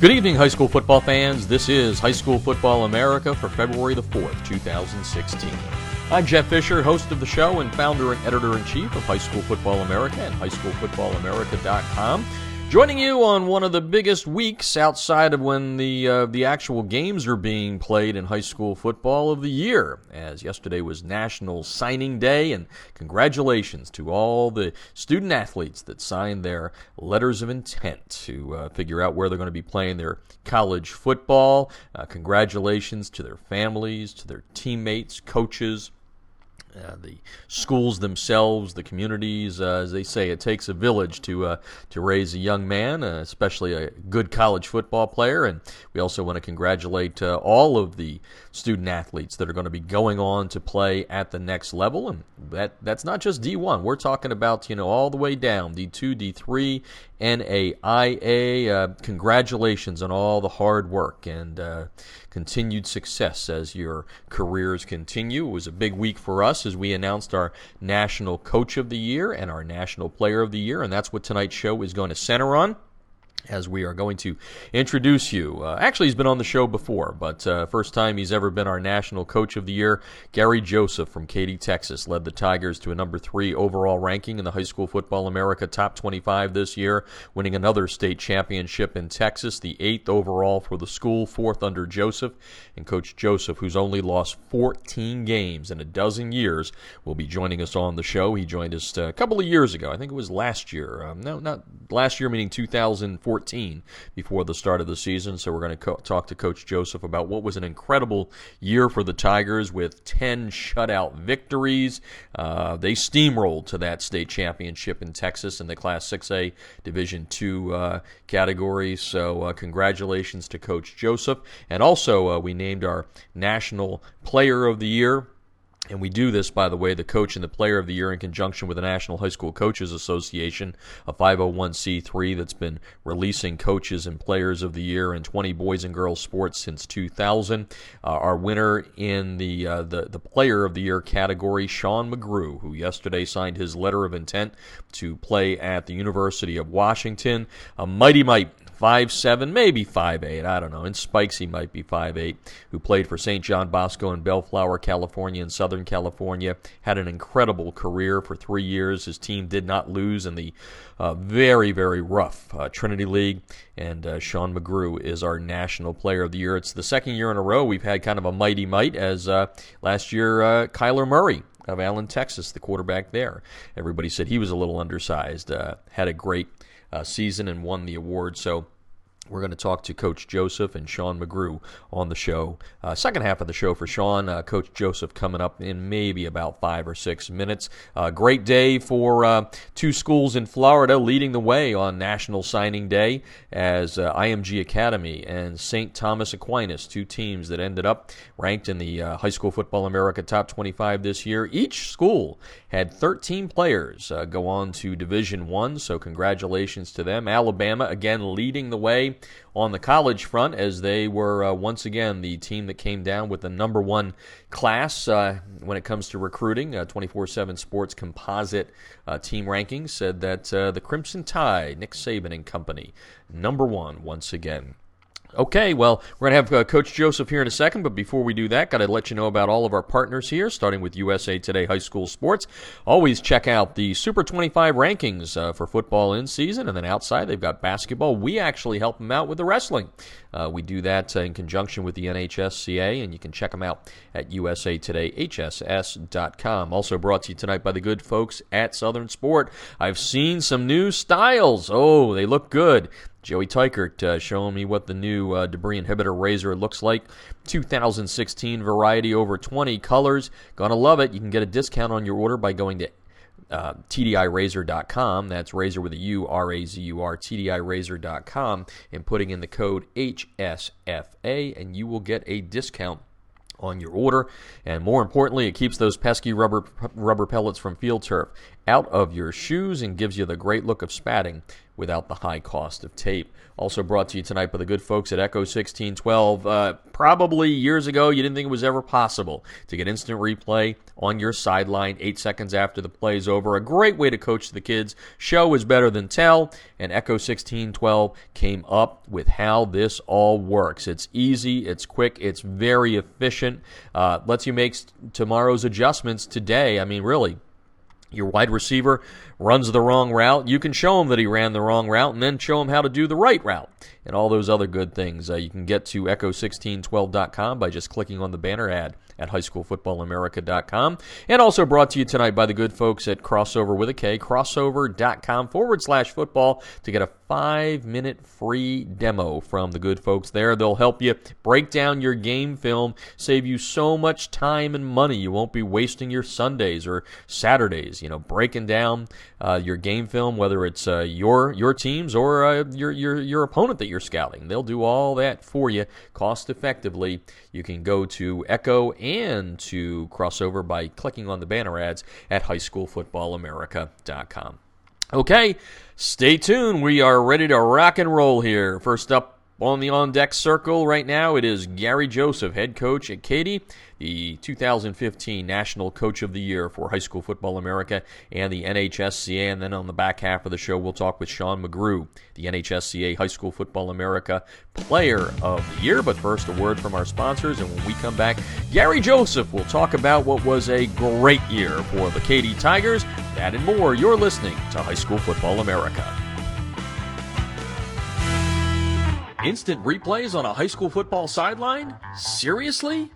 Good evening, high school football fans. This is High School Football America for February the 4th, 2016. I'm Jeff Fisher, host of the show and founder and editor in chief of High School Football America and highschoolfootballamerica.com. Joining you on one of the biggest weeks outside of when the uh, the actual games are being played in high school football of the year, as yesterday was National Signing Day, and congratulations to all the student athletes that signed their letters of intent to uh, figure out where they're going to be playing their college football. Uh, congratulations to their families, to their teammates, coaches uh, the schools themselves, the communities, uh, as they say, it takes a village to uh, to raise a young man, uh, especially a good college football player. And we also want to congratulate uh, all of the student athletes that are going to be going on to play at the next level. And that that's not just D1. We're talking about you know all the way down D2, D3, NAIA. Uh, congratulations on all the hard work and continued success as your careers continue. It was a big week for us as we announced our National Coach of the Year and our National Player of the Year, and that's what tonight's show is going to center on as we are going to introduce you. Uh, actually, he's been on the show before, but uh, first time he's ever been our National Coach of the Year. Gary Joseph from Katy, Texas, led the Tigers to a number three overall ranking in the High School Football America Top 25 this year, winning another state championship in Texas, the eighth overall for the school, fourth under Joseph. And Coach Joseph, who's only lost 14 games in a dozen years, will be joining us on the show. He joined us uh, a couple of years ago. I think it was last year. Um, no, not last year, meaning 2014. 14 before the start of the season. So we're going to co- talk to Coach Joseph about what was an incredible year for the Tigers with 10 shutout victories. Uh, they steamrolled to that state championship in Texas in the Class 6A Division II uh, category. So uh, congratulations to Coach Joseph. And also, uh, we named our National Player of the Year. And we do this, by the way, the coach and the player of the year in conjunction with the National High School Coaches Association, a 501c3 that's been releasing coaches and players of the year in 20 boys and girls sports since 2000. Uh, our winner in the, uh, the the player of the year category, Sean McGrew, who yesterday signed his letter of intent to play at the University of Washington. A mighty might five seven, maybe five eight. I don't know. In spikes, he might be five eight. Who played for St. John Bosco in Bellflower, California, in Southern California. Had an incredible career for three years. His team did not lose in the uh, very very rough uh, Trinity League. And uh, Sean McGrew is our National Player of the Year. It's the second year in a row we've had kind of a mighty might. As uh, last year, uh, Kyler Murray of Allen, Texas, the quarterback there. Everybody said he was a little undersized. Uh, had a great Uh, season and won the award. So we're going to talk to Coach Joseph and Sean McGrew on the show. Uh, second half of the show for Sean. Uh, Coach Joseph coming up in maybe about five or six minutes. Uh, great day for uh, two schools in Florida leading the way on National Signing Day as uh, IMG Academy and St. Thomas Aquinas, two teams that ended up ranked in the uh, High School Football America Top 25 this year. Each school had 13 players go on to Division One, so congratulations to them. Alabama again leading the way on the college front as they were uh, once again the team that came down with the number one class uh, when it comes to recruiting. Uh, 24 7 Sports Composite uh, Team Rankings said that uh, the Crimson Tide, Nick Saban and company, number one once again. Okay, well, we're going to have uh, Coach Joseph here in a second, but before we do that, got to let you know about all of our partners here, starting with USA Today High School Sports. Always check out the Super 25 rankings uh, for football in season, and then outside they've got basketball. We actually help them out with the wrestling. Uh, we do that uh, in conjunction with the NHSCA, and you can check them out at usatodayhss.com. Also brought to you tonight by the good folks at Southern Sport. I've seen some new styles. Oh, they look good. Joey Tykert uh, showing me what the new uh, debris inhibitor razor looks like. 2016 variety over 20 colors. Gonna love it. You can get a discount on your order by going to uh, TDIRazur.com. That's razor with a U, R A Z U R, TDIRazur.com, and putting in the code HSFA, and you will get a discount on your order. And more importantly, it keeps those pesky rubber rubber pellets from field turf out of your shoes and gives you the great look of spatting without the high cost of tape. Also brought to you tonight by the good folks at Echo 1612. Uh, probably years ago, you didn't think it was ever possible to get instant replay on your sideline eight seconds after the play is over. A great way to coach the kids. Show is better than tell, and Echo 1612 came up with how this all works. It's easy, it's quick, it's very efficient. Uh, lets you make tomorrow's adjustments today. I mean, really, your wide receiver runs the wrong route, you can show him that he ran the wrong route and then show him how to do the right route and all those other good things. Uh, you can get to echo1612.com by just clicking on the banner ad at highschoolfootballamerica.com. And also brought to you tonight by the good folks at Krossover with a K, krossover.com forward slash football to get a five minute free demo from the good folks there. They'll help you break down your game film, save you so much time and money. You won't be wasting your Sundays or Saturdays, you know, breaking down uh, your game film, whether it's uh, your your teams or uh, your your your opponent that you're scouting. They'll do all that for you cost effectively. You can go to Echo and to Krossover by clicking on the banner ads at highschoolfootballamerica.com. Okay, stay tuned. We are ready to rock and roll here. First up on the on deck circle right now, it is Gary Joseph, head coach at Katy, the 2015 National Coach of the Year for High School Football America and the NHSCA. And then on the back half of the show, we'll talk with Sean McGrew, the NHSCA High School Football America Player of the Year. But first, a word from our sponsors. And when we come back, Gary Joseph will talk about what was a great year for the Katy Tigers. That and more. You're listening to High School Football America. Instant replays on a high school football sideline? Seriously?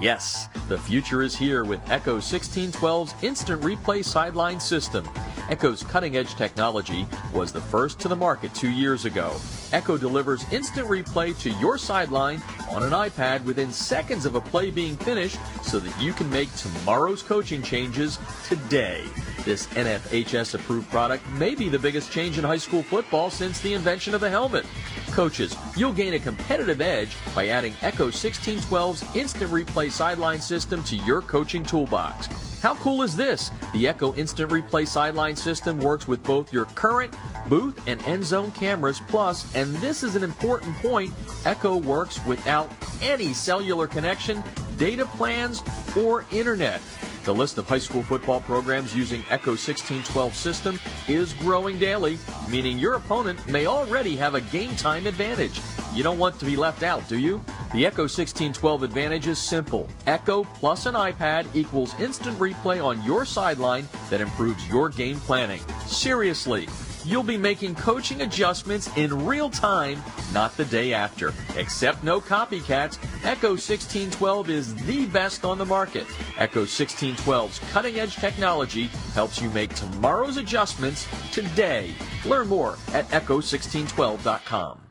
Yes, the future is here with Echo 1612's Instant Replay Sideline System. Echo's cutting edge technology was the first to the market two years ago. Echo delivers instant replay to your sideline on an iPad within seconds of a play being finished so that you can make tomorrow's coaching changes today. This NFHS approved product may be the biggest change in high school football since the invention of the helmet. Coaches, you'll gain a competitive edge by adding Echo 1612's instant replay sideline system to your coaching toolbox. How cool is this? The Echo Instant Replay sideline system works with both your current booth and end zone cameras, plus, and this is an important point, Echo works without any cellular connection, data plans, or internet. The list of high school football programs using Echo 1612 system is growing daily, meaning your opponent may already have a game time advantage. You don't want to be left out, do you? The Echo 1612 advantage is simple. Echo plus an iPad equals instant replay on your sideline that improves your game planning. Seriously, you'll be making coaching adjustments in real time, not the day after. Except no copycats, Echo 1612 is the best on the market. Echo 1612's cutting edge technology helps you make tomorrow's adjustments today. Learn more at echo1612.com.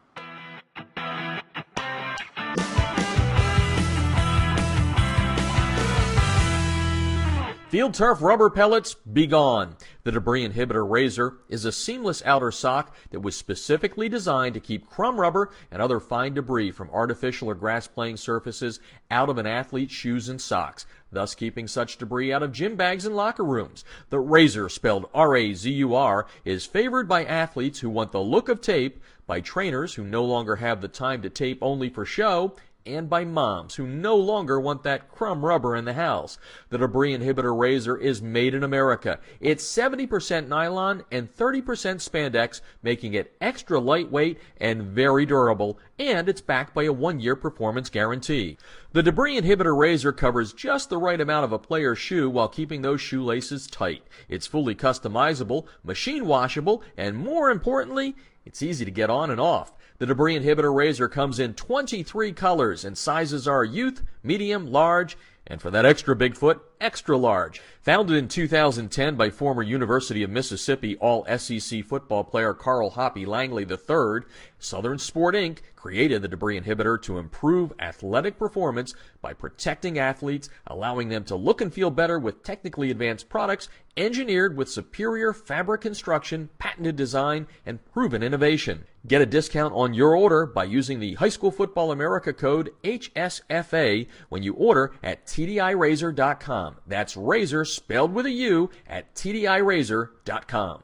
Field turf rubber pellets, be gone. The debris inhibitor razor is a seamless outer sock that was specifically designed to keep crumb rubber and other fine debris from artificial or grass playing surfaces out of an athlete's shoes and socks, thus keeping such debris out of gym bags and locker rooms. The razor, spelled R-A-Z-U-R, is favored by athletes who want the look of tape, by trainers who no longer have the time to tape only for show, and by moms who no longer want that crumb rubber in the house. The debris inhibitor razor is made in America. It's 70% nylon and 30% spandex, making it extra lightweight and very durable, and it's backed by a one year performance guarantee. The debris inhibitor razor covers just the right amount of a player's shoe while keeping those shoelaces tight. It's fully customizable, machine washable, and more importantly, it's easy to get on and off. The debris inhibitor razor comes in 23 colors and sizes are youth, medium, large, and for that extra big foot, extra large. Founded in 2010 by former University of Mississippi All SEC football player Carl Hoppy Langley III, Southern Sport Inc. created the debris inhibitor to improve athletic performance by protecting athletes, allowing them to look and feel better with technically advanced products engineered with superior fabric construction, patented design, and proven innovation. Get a discount on your order by using the High School Football America code HSFA when you order at tdirazur.com. That's razor spelled with a U at tdirazur.com.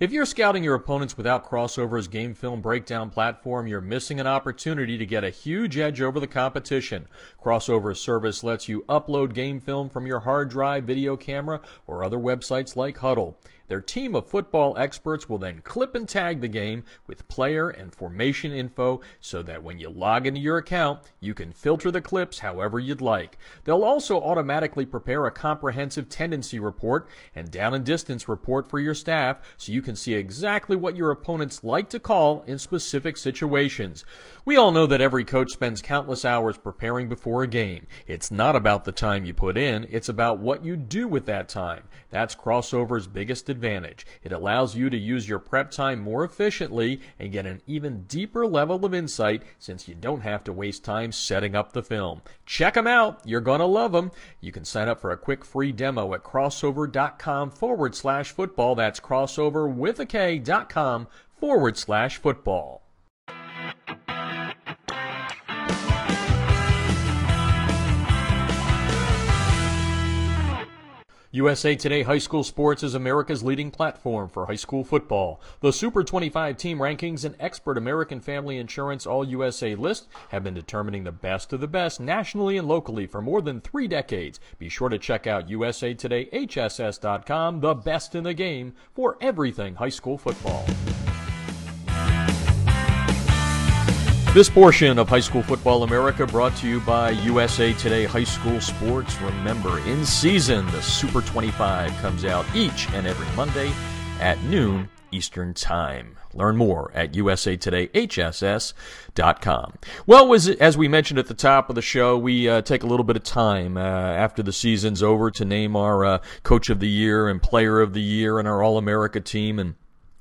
If you're scouting your opponents without Krossover's game film breakdown platform, you're missing an opportunity to get a huge edge over the competition. Krossover's service lets you upload game film from your hard drive, video camera, or other websites like Hudl. Their team of football experts will then clip and tag the game with player and formation info so that when you log into your account, you can filter the clips however you'd like. They'll also automatically prepare a comprehensive tendency report and down and distance report for your staff so you can see exactly what your opponents like to call in specific situations. We all know that every coach spends countless hours preparing before a game. It's not about the time you put in, it's about what you do with that time. That's Krossover's biggest advantage. It allows you to use your prep time more efficiently and get an even deeper level of insight since you don't have to waste time setting up the film. Check them out. You're going to love them. You can sign up for a quick free demo at krossover.com forward slash football. That's krossover with a K dot com forward slash football. USA Today High School Sports is America's leading platform for high school football. The Super 25 team rankings and expert American Family Insurance All USA list have been determining the best of the best nationally and locally for more than three decades. Be sure to check out usatodayhss.com, the best in the game for everything high school football. This portion of High School Football America brought to you by USA Today High School Sports. Remember, in season, the Super 25 comes out each and every Monday at noon Eastern Time. Learn more at usatoday.hss.com. Well, as, we mentioned at the top of the show, we uh, take a little bit of time uh, after the season's over to name our uh, Coach of the Year and Player of the Year and our All America team. And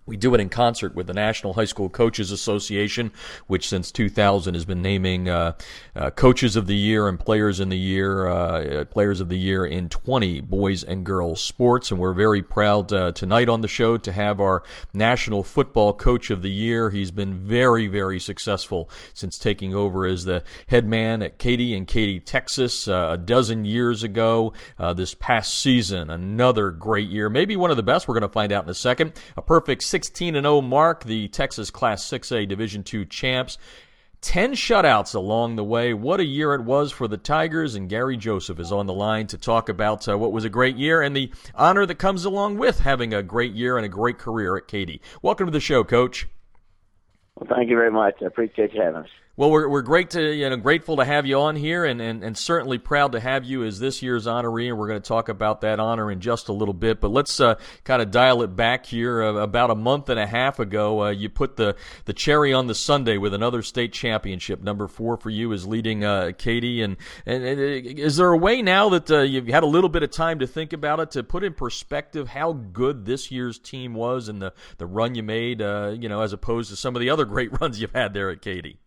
we do it in concert with the National High School Coaches Association, which since 2000 has been naming uh, uh, coaches of the year and players in the year, uh, players of the year in 20 boys and girls sports. And we're very proud uh, tonight on the show to have our National Football Coach of the Year. He's been very, very successful since taking over as the head man at Katy and Katy, Texas, uh, a dozen years ago. Uh, this past season, another great year, maybe one of the best. We're going to find out in a second. A perfect 16 and 0 mark, the Texas Class 6A Division II champs. 10 shutouts along the way. What a year it was for the Tigers, and Gary Joseph is on the line to talk about uh, what was a great year and the honor that comes along with having a great year and a great career at Katy. Welcome to the show, Coach. Well, thank you very much. I appreciate you having us. Well, we're, we're great to you know grateful to have you on here, and, and, and certainly proud to have you as this year's honoree. And we're going to talk about that honor in just a little bit. But let's uh, kind of dial it back here. Uh, about a month and a half ago, uh, you put the the cherry on the sundae with another state championship. Number four for you is leading uh, Katy. And, and, and, is there a way now that uh, you've had a little bit of time to think about it to put in perspective how good this year's team was and the the run you made, uh, you know, as opposed to some of the other great runs you've had there at Katy?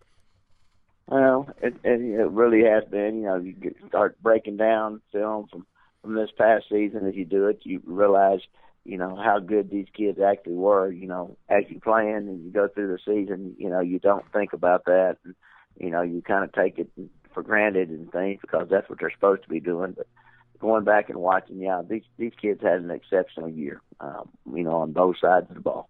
Well, it, it, it really has been. You know, you get, start breaking down film from from this past season. As you do it, you realize, you know, how good these kids actually were. You know, as you playing and you go through the season, you know, you don't think about that. And, you know, you kind of take it for granted and things because that's what they're supposed to be doing. But going back and watching, yeah, these these kids had an exceptional year. Um, you know, on both sides of the ball.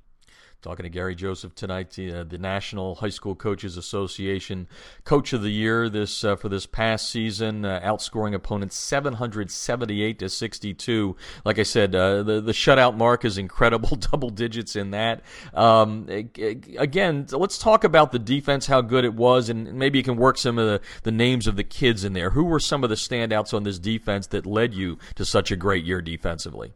Talking to Gary Joseph tonight, uh, the National High School Coaches Association Coach of the Year this uh, for this past season, uh, outscoring opponents 778 to 62. Like I said, uh, the the shutout mark is incredible, double digits in that. Um, again, let's talk about the defense, how good it was, and maybe you can work some of the, the names of the kids in there. Who were some of the standouts on this defense that led you to such a great year defensively?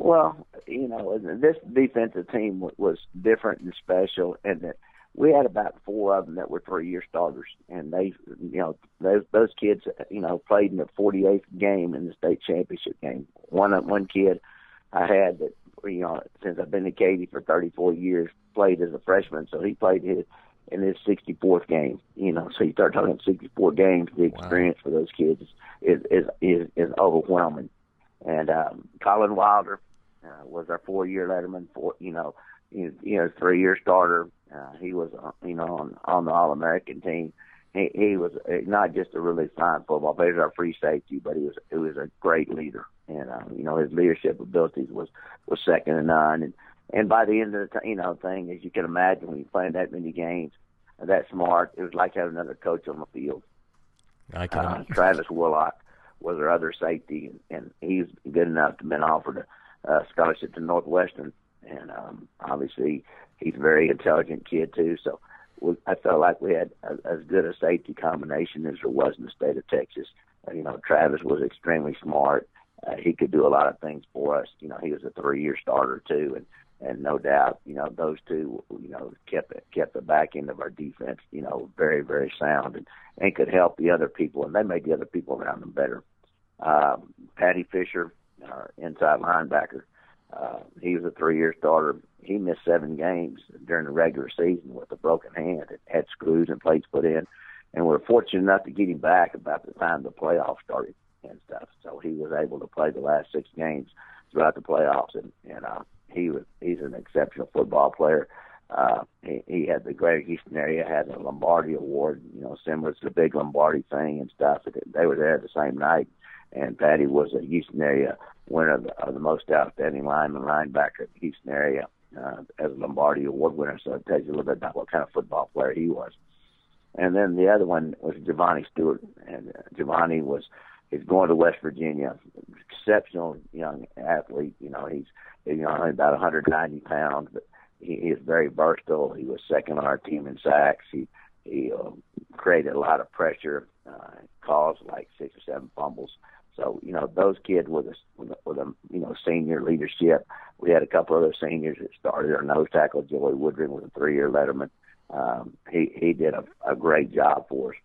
Well, you know, this defensive team was different and special, and that we had about four of them that were three-year starters, and they, you know, those those kids, you know, played in the 48th game in the state championship game. One one kid I had that, you know, since I've been in Katy for 34 years, played as a freshman, so he played his in his 64th game. You know, so you start talking 64 games. The experience wow. for those kids is is is, is overwhelming. And um, Colin Wilder uh, was our four-year letterman. For you know, you know, three year starter. Uh, he was, uh, you know, on, on the All American team. He, he was uh, not just a really fine football player, he was our free safety, but he was he was a great leader, and uh, you know his leadership abilities was was second to none. And and by the end of the t- you know thing, as you can imagine, when you're playing that many games, that smart, it was like having another coach on the field. I can. Uh, Travis Warlock was our other safety, and, and he's good enough to been offered a scholarship to Northwestern, and um, obviously he's a very intelligent kid too. So we, I felt like we had a, as good a safety combination as there was in the state of Texas. Uh, you know, Travis was extremely smart. Uh, he could do a lot of things for us. You know, he was a three-year starter too, and and no doubt, you know, those two, you know, kept kept the back end of our defense, you know, very very sound and and could help the other people, and they made the other people around them better. Um, Patty Fisher, our inside linebacker, uh, he was a three-year starter. He missed seven games during the regular season with a broken hand and had screws and plates put in, and we are fortunate enough to get him back about the time the playoffs started and stuff. So he was able to play the last six games throughout the playoffs, and and uh, he was he's an exceptional football player. Uh, he, he had the Greater Houston area had a Lombardi Award, you know, similar to the big Lombardi thing and stuff. They were there the same night, and Paddy was a Houston area winner of the, of the most outstanding lineman linebacker in the Houston area uh, as a Lombardi Award winner. So it tells you a little bit about what kind of football player he was. And then the other one was Giovanni Stewart, and uh, Giovanni was he's going to West Virginia, exceptional young athlete. You know, he's you know only about 190 pounds, but he, he is very versatile. He was second on our team in sacks. He he uh, created a lot of pressure, uh, caused like six or seven fumbles. So you know those kids with a with a, you know senior leadership. We had a couple other seniors that started. Our nose tackle Joey Woodring was a three year letterman. Um, he he did a, a great job for us.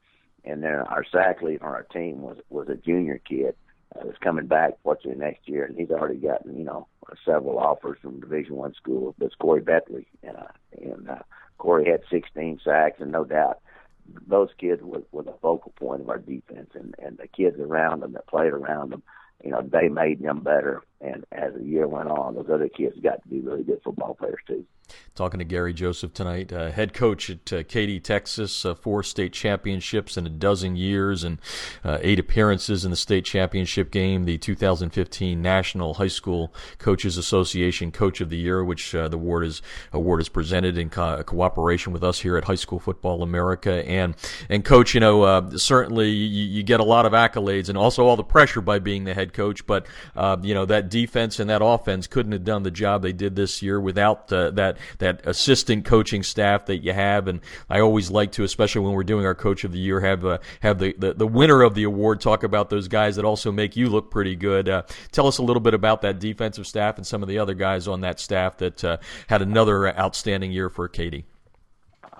And then our sack lead on our team was was a junior kid uh, that's coming back fortunately next year, and he's already gotten you know several offers from Division One schools. That's Corey Bethley, uh, and uh, Corey had 16 sacks, and no doubt those kids were, were the focal point of our defense, and and the kids around them that played around them, you know, they made them better. And as the year went on, those other kids got to be really good football players too. Talking to Gary Joseph tonight, uh, head coach at uh, Katy, Texas, uh, four state championships in a dozen years and uh, eight appearances in the state championship game, the 2015 National High School Coaches Association Coach of the Year, which uh, the award is award is presented in co- cooperation with us here at High School Football America. And and coach, you know, uh, certainly you, you, get a lot of accolades and also all the pressure by being the head coach, but you know that defense and that offense couldn't have done the job they did this year without that that that assistant coaching staff that you have. And I always like to, especially when we're doing our Coach of the Year, have uh, have the, the, the winner of the award talk about those guys that also make you look pretty good. Uh, tell us a little bit about that defensive staff and some of the other guys on that staff that uh, had another outstanding year for Katy.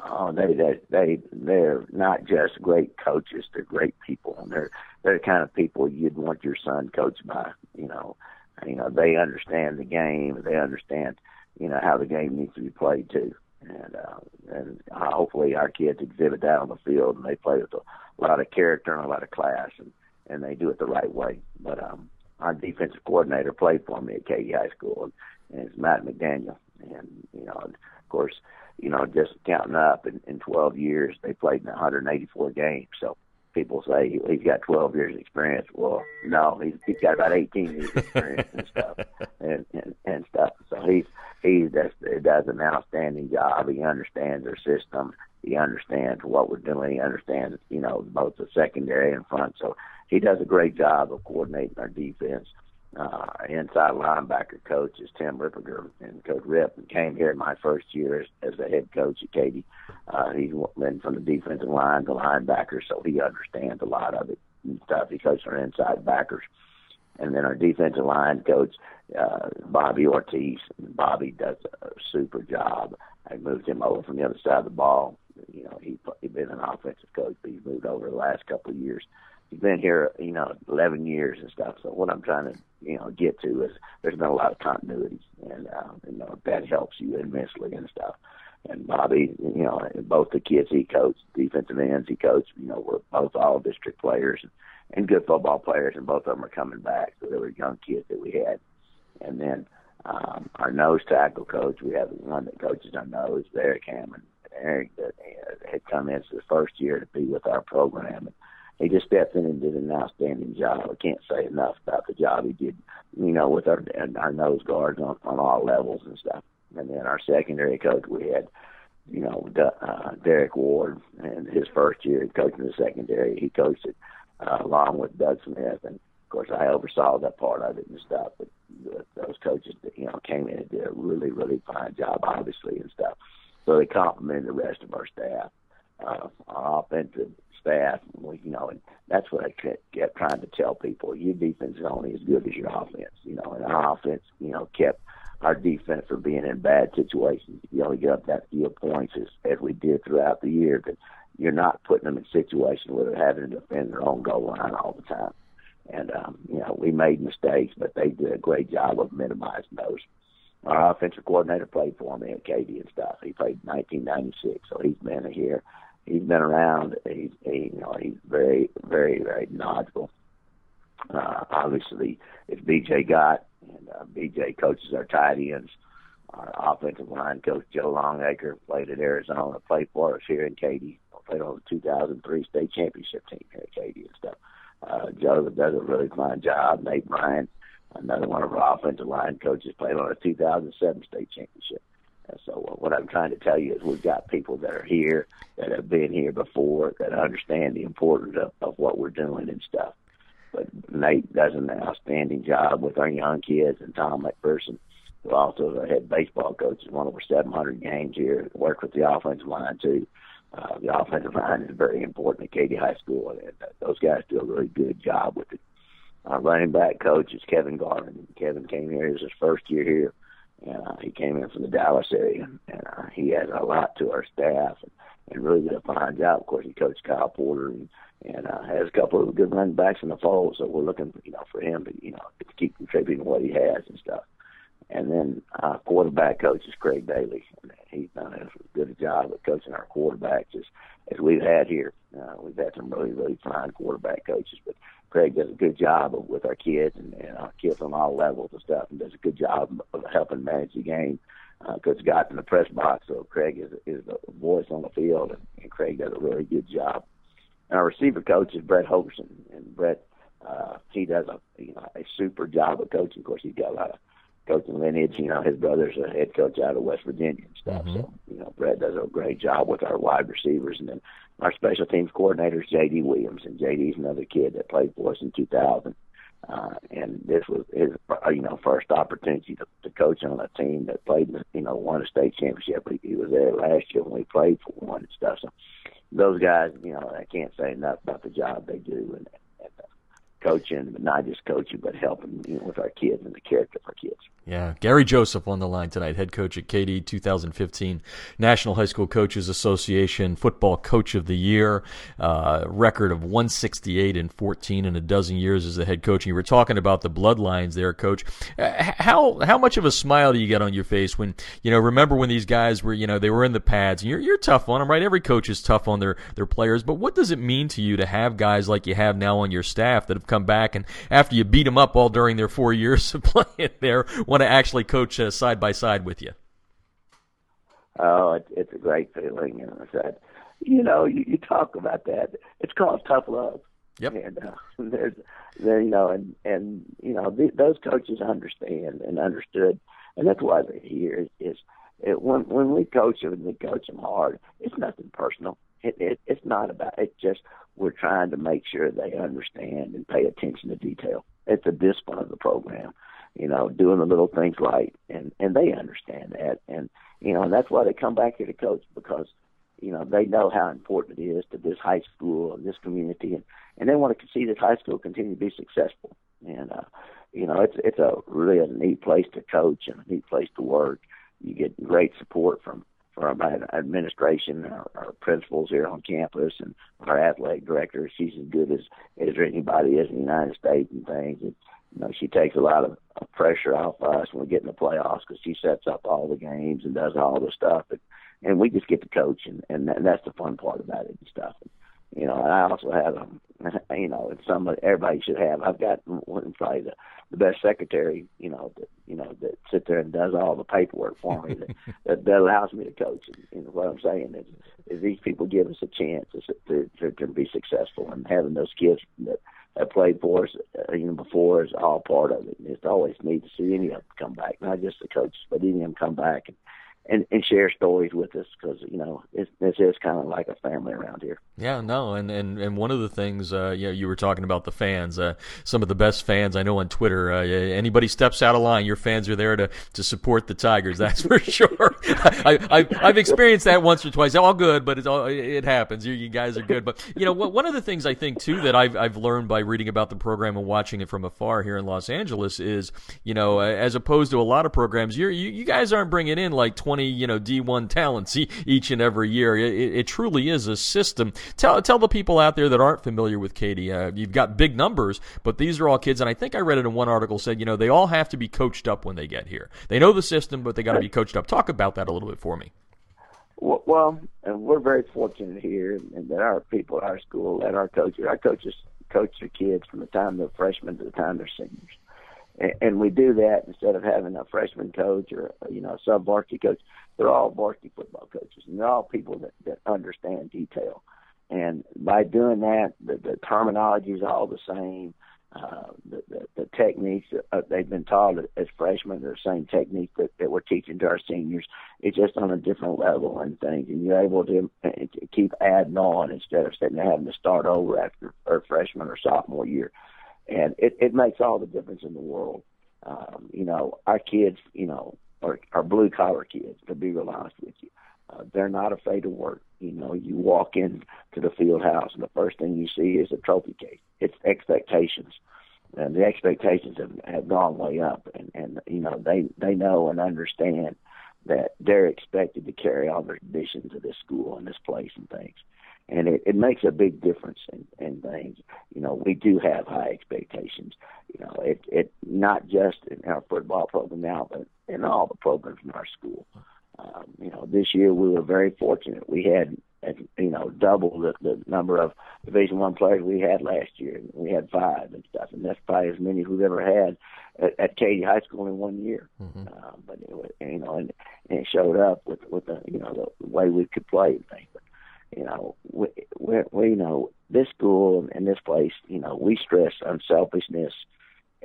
Oh, they they they they're not just great coaches; they're great people, and they're they're the kind of people you'd want your son coached by. You know, you know they understand the game. They understand you know how the game needs to be played too. And uh, and hopefully our kids exhibit that on the field, and they play with a lot of character and a lot of class, and and they do it the right way. But um, our defensive coordinator played for me at Katy High School, and, and it's Matt McDaniel. And you know, of course, you know, just counting up in, in 12 years, they played in 184 games. So people say he, he's got 12 years experience. Well, no, he's he's got about 18 years experience and stuff, and, and and stuff. So he's he does does an outstanding job. He understands our system. He understands what we're doing. He understands you know both the secondary and front. So he does a great job of coordinating our defense. Uh, inside linebacker coach is Tim Ripperger, and Coach Rip came here my first year as, as the head coach at Katy. Uh, he's been from the defensive line to linebacker, so he understands a lot of it and stuff. He coaches our inside backers. And then our defensive line coach, uh, Bobby Ortiz. Bobby does a super job. I moved him over from the other side of the ball. You know, he he's been an offensive coach, but he's moved over the last couple of years. He's been here, you know, 11 years and stuff. So what I'm trying to, you know, get to is there's been a lot of continuity, and uh, you know that helps you immensely and stuff. And Bobby, you know, both the kids he coached, defensive ends he coached, you know, were both all district players. And, and good football players, and both of them are coming back. So they were young kids that we had. And then Um, our nose tackle coach, we have one that coaches our nose, Eric Hammond. Eric that uh, had come in his first year to be with our program. And he just stepped in and did an outstanding job. I can't say enough about the job he did, you know, with our our nose guards on, on all levels and stuff. And then our secondary coach, we had, you know, uh, Derek Ward, and his first year coaching the secondary, he coached it uh, along with Doug Smith, and of course I oversaw that part of it and stuff. But those coaches, you know, came in and did a really, really fine job, obviously, and stuff. So they complemented the rest of our staff, uh, our offensive staff. We, you know, and that's what I kept, kept trying to tell people. Your defense is only as good as your offense. You know, and our offense, you know, kept our defense from being in bad situations. You only get up that few points as, as we did throughout the year, but you're not putting them in situations where they're having to defend their own goal line all the time. And um, you know, we made mistakes, but they did a great job of minimizing those. Our offensive coordinator played for me at Katy and stuff. He played 1996, so he's been here. He's been around. He's he, you know he's very very very knowledgeable. Uh, obviously, it's BJ Gott, and uh, BJ coaches our tight ends. Our offensive line coach Joe Longacre played at Arizona, played for us here in Katy, played on the 2003 state championship team here at Katy and stuff. Uh, Joe does a really fine job. Nate Bryant, another one of our offensive line coaches, played on a 2007 state championship. So uh, what I'm trying to tell you is we've got people that are here that have been here before that understand the importance of, of what we're doing and stuff. But Nate does an outstanding job with our young kids, and Tom McPherson, who also is our head baseball coach, is one over 700 games here. Work with the offensive line too. Uh, the offensive line is very important at Katy High School, and uh, those guys do a really good job with it. Our running back coach is Kevin Garvin. Kevin came here; it was his first year here, and uh, he came in from the Dallas area, and uh, he adds a lot to our staff and, and really did a fine job. Of course, he coached Kyle Porter and, and uh, has a couple of good running backs in the fold, so we're looking, you know, for him to, you know, to keep contributing what he has and stuff. And then our quarterback coach is Craig Daly. He's done as good a job of coaching our quarterbacks as, as we've had here. Uh, we've had some really, really fine quarterback coaches, but Craig does a good job of, with our kids and, and our kids on all levels and stuff, and does a good job of helping manage the game. Because uh, got in the press box, so Craig is is the voice on the field, and, and Craig does a really good job. And our receiver coach is Brett Holgorsen, and Brett uh, he does a you know a super job of coaching. Of course, he's got a lot of coaching lineage. You know, his brother's a head coach out of West Virginia and stuff. Mm-hmm. So, you know, Brett does a great job with our wide receivers. And then our special teams coordinator is J.D. Williams. And J.D.'s another kid that played for us in 2000. Uh, and this was his, uh, you know, first opportunity to, to coach on a team that played, you know, won a state championship. He, he was there last year when we played for one and stuff. So those guys, you know, I can't say enough about the job they do. And, and uh, coaching, but not just coaching, but helping you know, with our kids and the character of our kids. Yeah, Gary Joseph on the line tonight, head coach at Katy 2015 National High School Coaches Association Football Coach of the Year, uh, record of 168 and 14 in a dozen years as the head coach. And you were talking about the bloodlines there, Coach. Uh, how how much of a smile do you get on your face when you know? Remember when these guys were you know they were in the pads? And you're you're tough on them, right? Every coach is tough on their their players, but what does it mean to you to have guys like you have now on your staff that have come back and after you beat them up all during their four years of playing there? Want to actually coach uh, side by side with you? Oh, it, it's a great feeling, and I said, you know, you, you talk about that. It's called tough love. Yep. And uh, there's, there, you know, and and you know, the, those coaches understand and understood, and that's why they're here. Is, is it, when when we coach them and we coach them hard, it's nothing personal. It, it it's not about. It's just we're trying to make sure they understand and pay attention to detail. It's a discipline of the program you know, doing the little things right, and and they understand that, and you know, and that's why they come back here to coach because you know they know how important it is to this high school and this community, and and they want to see this high school continue to be successful, and uh, you know, it's it's a really a neat place to coach and a neat place to work. You get great support from from our administration, our, our principals here on campus, and our athletic director. She's as good as as anybody is in the United States and things. And, you know, she takes a lot of, pressure off us when we get in the playoffs because she sets up all the games and does all the stuff, and, and we just get to coach, and and, that, and that's the fun part about it and stuff. And, you know, and I also have um, you know, it's somebody everybody should have. I've got probably the the best secretary, you know, that you know that sits there and does all the paperwork for me that, that that allows me to coach. And, you know what I'm saying is, is these people give us a chance to to, to be successful, and having those kids that have played for us, uh, you know, before is all part of it. It's always neat to see any of them come back, not just the coaches, but any of them come back and and, and share stories with us because you know it's, is kind of like a family around here. Yeah, no, and and, and one of the things, uh, you know, you were talking about the fans. Uh, some of the best fans I know on Twitter. Uh, anybody steps out of line, your fans are there to, to support the Tigers. That's for sure. I, I I've experienced that once or twice. All good, but it's all it happens. You, you guys are good, but you know, one of the things I think too that I've I've learned by reading about the program and watching it from afar here in Los Angeles is, you know, as opposed to a lot of programs, you you guys aren't bringing in like twenty 20, you know, D1 talents each and every year. It, it truly is a system. Tell tell the people out there that aren't familiar with Katy, Uh, you've got big numbers, but these are all kids, and I think I read it in one article said, you know, they all have to be coached up when they get here. They know the system, but they got to be coached up. Talk about that a little bit for me. Well, we're very fortunate here, and that our people at our school, that our coaches, our coaches coach the kids from the time they're freshmen to the time they're seniors and, we do that instead of having a freshman coach or you know a sub varsity coach. They're all varsity football coaches, and they're all people that, that understand detail. And by doing that, the, the terminology is all the same. Uh, the, the, the techniques that uh, they've been taught as freshmen are the same technique that, that we're teaching to our seniors. It's just on a different level and things, and you're able to, uh, to keep adding on instead of sitting having to start over after or freshman or sophomore year and it, it makes all the difference in the world. Um, you know, our kids, you know, are, are blue collar kids. To be real honest with you, uh, they're not afraid to work. You know, you walk in to the field house, and the first thing you see is a trophy case. It's expectations, and the expectations have, have gone way up. And and you know, they they know and understand that they're expected to carry all the traditions of this school and this place and things and it, it makes a big difference in, in things. You know, we do have high expectations. You know, it it not just in our football program now, but in all the programs in our school. Um, you know, this year we were very fortunate. We had, you know, double the, the number of Division One players we had last year. We had five and stuff, and that's probably as many we've ever had at, at Katy High School in one year. Mm-hmm. Uh, but it was, you know, and, and it showed up with with the you know the way we could play and things. But you know, we, we, we you know this school and this place, you know, we stress unselfishness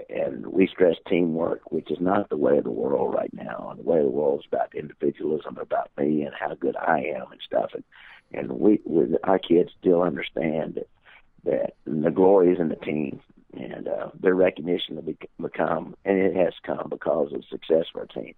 and we stress teamwork, which is not the way of the world right now. And the way of the world is about individualism, about me and how good I am and stuff. And and we, we our kids still understand that that the glory is in the team and uh, their recognition will be, become, and it has come because of the success of our team.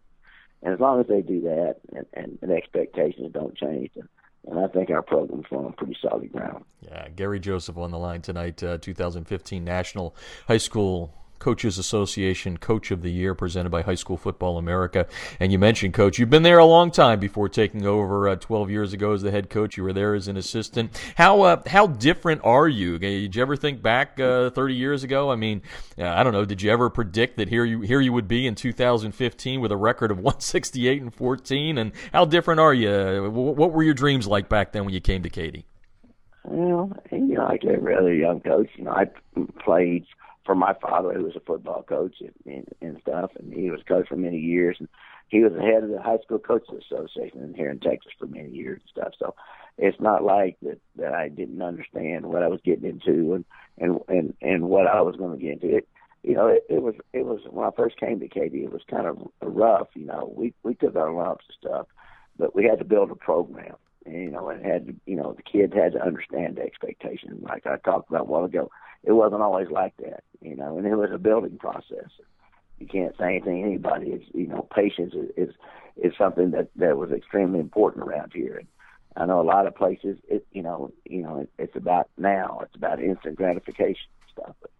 And as long as they do that, and, and, and expectations don't change, then and I think our program's on pretty solid ground. Yeah, Gary Joseph on the line tonight, uh, 2015 National High School Coaches Association Coach of the Year presented by High School Football America. And you mentioned, Coach, you've been there a long time before taking over uh, 12 years ago as the head coach. You were there as an assistant. How uh, how different are you? Did you ever think back uh, 30 years ago? I mean, uh, I don't know. Did you ever predict that here you here you would be in 2015 with a record of 168 and 14? And how different are you? What were your dreams like back then when you came to Katy? Well, you know, like every really young coach, know, I played – for my father, who was a football coach and, and stuff, and he was coach for many years, and he was the head of the high school coaches association here in Texas for many years and stuff. So it's not like that that I didn't understand what I was getting into and and and and what I was going to get into. It, you know, it, it was it was when I first came to Katy, it was kind of rough. You know, we we took our lumps and stuff, but we had to build a program. You know, and had to, you know, the kids had to understand the expectation. Like I talked about a while ago, it wasn't always like that, you know, and it was a building process. You can't say anything to anybody. It's you know, patience is is, is something that that was extremely important around here. And I know a lot of places, it you know, you know, it, it's about now. It's about instant gratification stuff. But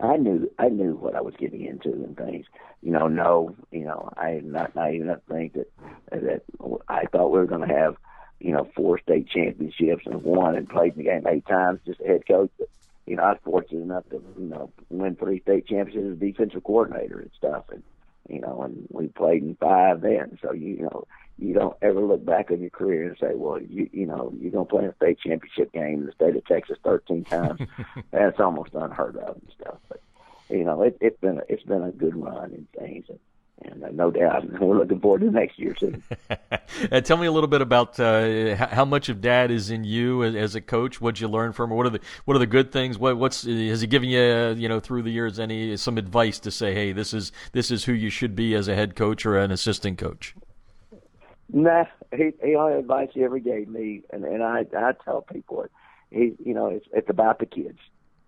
I knew I knew what I was getting into and things. You know, no, you know, I am not naive enough to think that that I thought we were going to have, you know, four state championships and won and played the game eight times just a head coach. But you know, I was fortunate enough to, you know, win three state championships as defensive coordinator and stuff. And, you know, and we played in five then. So you, know, you don't ever look back on your career and say, well, you you know, you're gonna play a state championship game in the state of Texas 13 times. That's almost unheard of and stuff. But you know, it, it's been a, it's been a good run and things. And, and uh, no doubt we're looking forward to next year too. uh, tell me a little bit about uh, how much of Dad is in you as, as a coach. What'd you learn from him? What are the what are the good things? What what's has he given you uh, you know through the years any some advice to say, hey, this is this is who you should be as a head coach or an assistant coach? Nah, he he only advice he ever gave me, and and I I tell people it. He you know it's it's about the kids,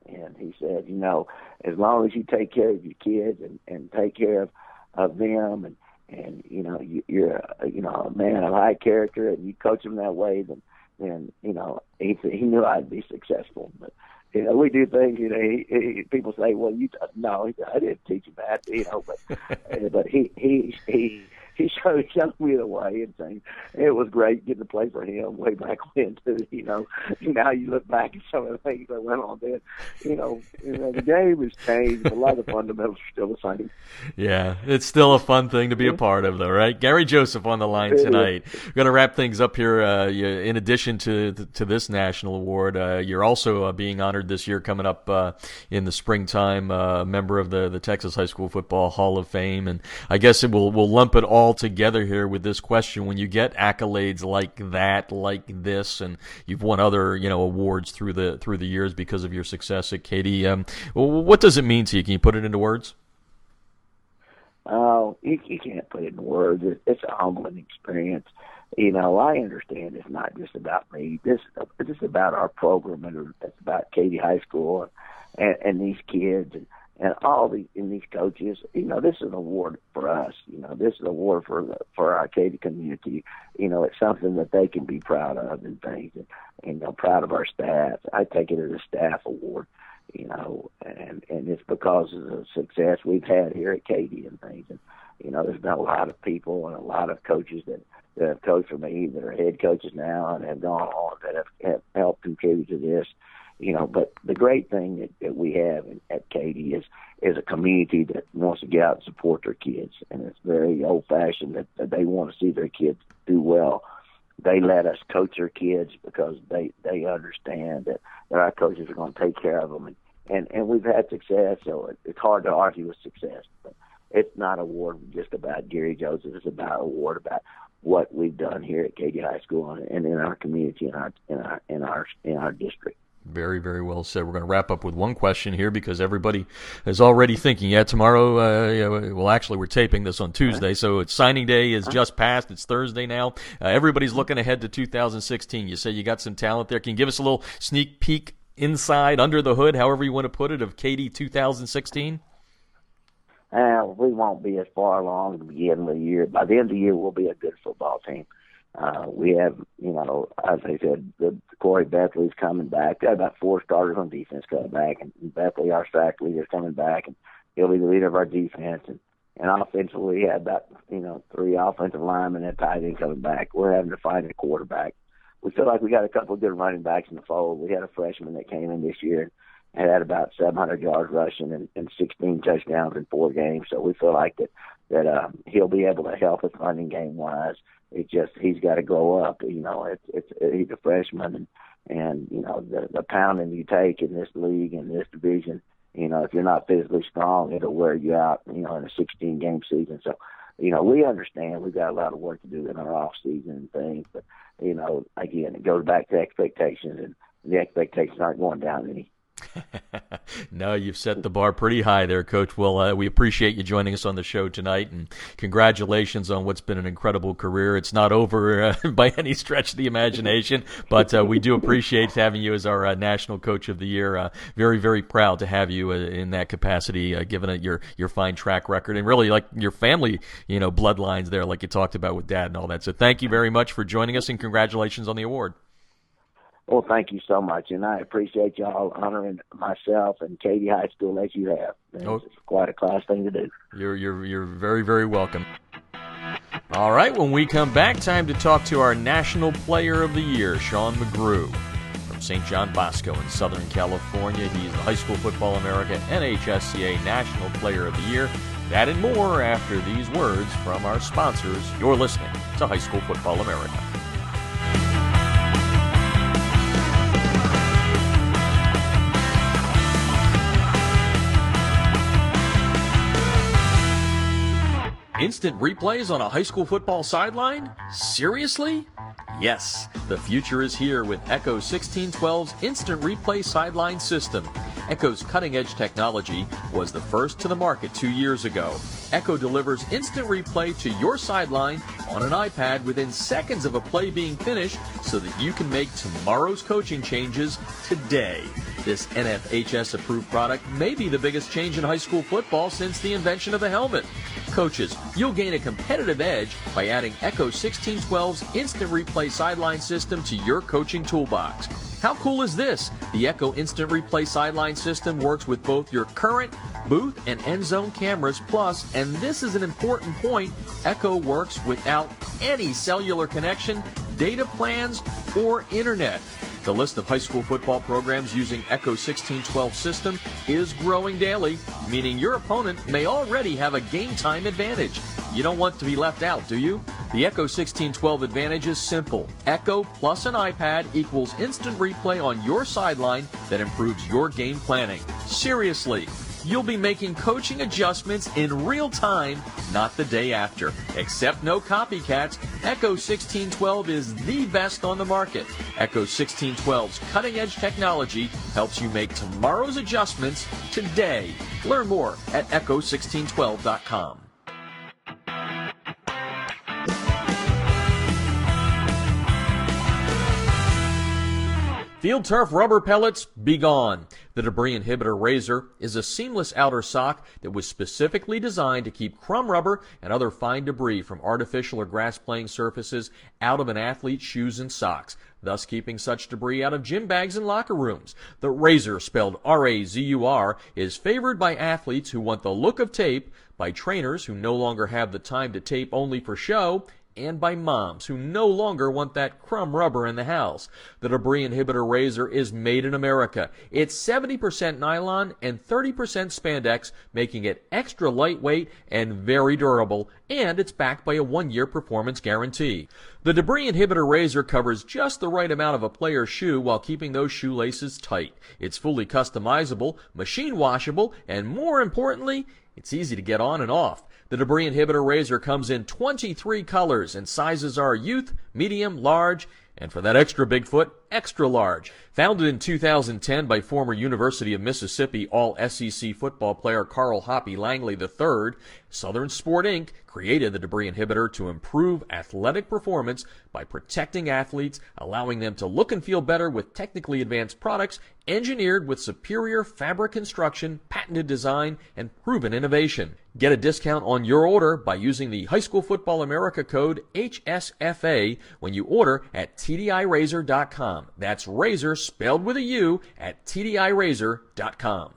and he said you know as long as you take care of your kids and and take care of of them. And and you know you, you're a, you know a man of high character and you coach them that way then then you know he he knew I'd be successful. But you know we do things you know he, he, people say well you no I didn't teach him that you know but but he he he he showed, showed me the way and things. It was great getting to play for him way back when too. You know, now you look back at some of the things that went on then. You know, you know the game has changed. A lot of the fundamentals are still the same. Yeah, it's still a fun thing to be a part of, though, right? Gary Joseph on the line tonight. We're going to wrap things up here. Uh, in addition to to this national award, uh, you're also uh, being honored this year, coming up uh, in the springtime. Uh, member of the the Texas High School Football Hall of Fame, and I guess it will we'll lump it all all together here with this question. When you get accolades like that, like this, and you've won other you know awards through the through the years because of your success at Katy, um, what does it mean to you? Can you put it into words? Oh, you, you can't put it in words. It, it's a humbling experience. You know, I understand it's not just about me. This it's about our program, and it's about Katy High School and, and these kids. And and all the in these coaches, you know, this is an award for us. You know, this is an award for the for our Katy community. You know, it's something that they can be proud of and things, and, and know, proud of our staff. I take it as a staff award. You know, and and it's because of the success we've had here at Katy and things. And you know, there's been a lot of people and a lot of coaches that that have coached for me that are head coaches now and have gone on that have, have helped contribute to this you know, but the great thing that, that we have at Katy is is a community that wants to get out and support their kids, and it's very old fashioned that, that they want to see their kids do well. They let us coach their kids because they they understand that, that our coaches are going to take care of them, and and, and we've had success. So it, it's hard to argue with success, but it's not a award just about Gary Joseph. It's about a award about what we've done here at Katy High School and, and in our community, in our in our in our in our district. Very, very well said. We're going to wrap up with one question here because everybody is already thinking, yeah, tomorrow, uh, yeah, well, actually, we're taping this on Tuesday, so it's signing day is just passed. It's Thursday now. Uh, everybody's looking ahead to 2016. You say you got some talent there. Can you give us a little sneak peek inside, under the hood, however you want to put it, of Katy 2016? Uh, we won't be as far along at the beginning of the year. By the end of the year, we'll be a good football team. Uh, we have, you know, as I said, the, Corey Bethley's coming back. Got about four starters on defense coming back, and Bethley, our sack leader, is coming back, and he'll be the leader of our defense. And, and offensively, we had about, you know, three offensive linemen and tight end coming back. We're having to find a quarterback. We feel like we got a couple of good running backs in the fold. We had a freshman that came in this year and had about 700 yards rushing and, and 16 touchdowns in four games. So we feel like that that um, he'll be able to help us running game wise. It's just he's got to grow up. You know, it's it's he's a freshman, and and you know the the pounding you take in this league and this division. You know, if you're not physically strong, it'll wear you out. You know, in a 16 game season. So, you know, we understand we've got a lot of work to do in our off season and things, but you know, again, it goes back to expectations, and the expectations aren't going down any. no, you've set the bar pretty high there, Coach. Well, uh, we appreciate you joining us on the show tonight, and congratulations on what's been an incredible career. It's not over uh, by any stretch of the imagination, but uh, we do appreciate having you as our uh, National Coach of the Year. Uh, very, very proud to have you uh, in that capacity, given your your fine track record and really like your family, you know, bloodlines there, like you talked about with Dad and all that. So, thank you very much for joining us, and congratulations on the award. Well, thank you so much, and I appreciate y'all honoring myself and Katy High School as you have. Oh. It's quite a class thing to do. You're you're you're very very welcome. All right, when we come back, time to talk to our National Player of the Year, Sean McGrew. from St. John Bosco in Southern California. He's the High School Football America NHSCA National Player of the Year. That and more after these words from our sponsors. You're listening to High School Football America. Instant replays on a high school football sideline? Seriously? Yes, the future is here with Echo 1612's Instant Replay Sideline System. Echo's cutting edge technology was the first to the market two years ago. Echo delivers instant replay to your sideline on an iPad within seconds of a play being finished so that you can make tomorrow's coaching changes today. This NFHS approved product may be the biggest change in high school football since the invention of the helmet. Coaches, you'll gain a competitive edge by adding Echo 1612's instant replay sideline system to your coaching toolbox. How cool is this? The Echo Instant Replay sideline system works with both your current booth and end zone cameras, plus, and this is an important point, Echo works without any cellular connection, data plans, or internet. The list of high school football programs using Echo 1612 system is growing daily, meaning your opponent may already have a game time advantage. You don't want to be left out, do you? The Echo 1612 advantage is simple. Echo plus an iPad equals instant replay on your sideline that improves your game planning. Seriously, you'll be making coaching adjustments in real time, not the day after. Except no copycats, Echo 1612 is the best on the market. Echo 1612's cutting edge technology helps you make tomorrow's adjustments today. Learn more at echo1612.com. Field turf rubber pellets, be gone. The debris inhibitor Razur is a seamless outer sock that was specifically designed to keep crumb rubber and other fine debris from artificial or grass playing surfaces out of an athlete's shoes and socks, thus keeping such debris out of gym bags and locker rooms. The Razur, spelled R-A-Z-U-R, is favored by athletes who want the look of tape, by trainers who no longer have the time to tape only for show, and by moms who no longer want that crumb rubber in the house. The debris inhibitor Razur is made in America. It's 70% nylon and 30% spandex, making it extra lightweight and very durable, and it's backed by a one-year performance guarantee. The debris inhibitor Razur covers just the right amount of a player's shoe while keeping those shoelaces tight. It's fully customizable, machine washable, and more importantly, it's easy to get on and off. The debris inhibitor Razur comes in 23 colors and sizes are youth, medium, large, and for that extra Bigfoot, extra large. Founded in 2010 by former University of Mississippi All SEC football player Carl Hoppy Langley III, Southern Sport Inc. created the debris inhibitor to improve athletic performance by protecting athletes, allowing them to look and feel better with technically advanced products engineered with superior fabric construction, patented design, and proven innovation. Get a discount on your order by using the High School Football America code HSFA when you order at TDIRazur.com. That's razor spelled with a U at TDIRazur.com.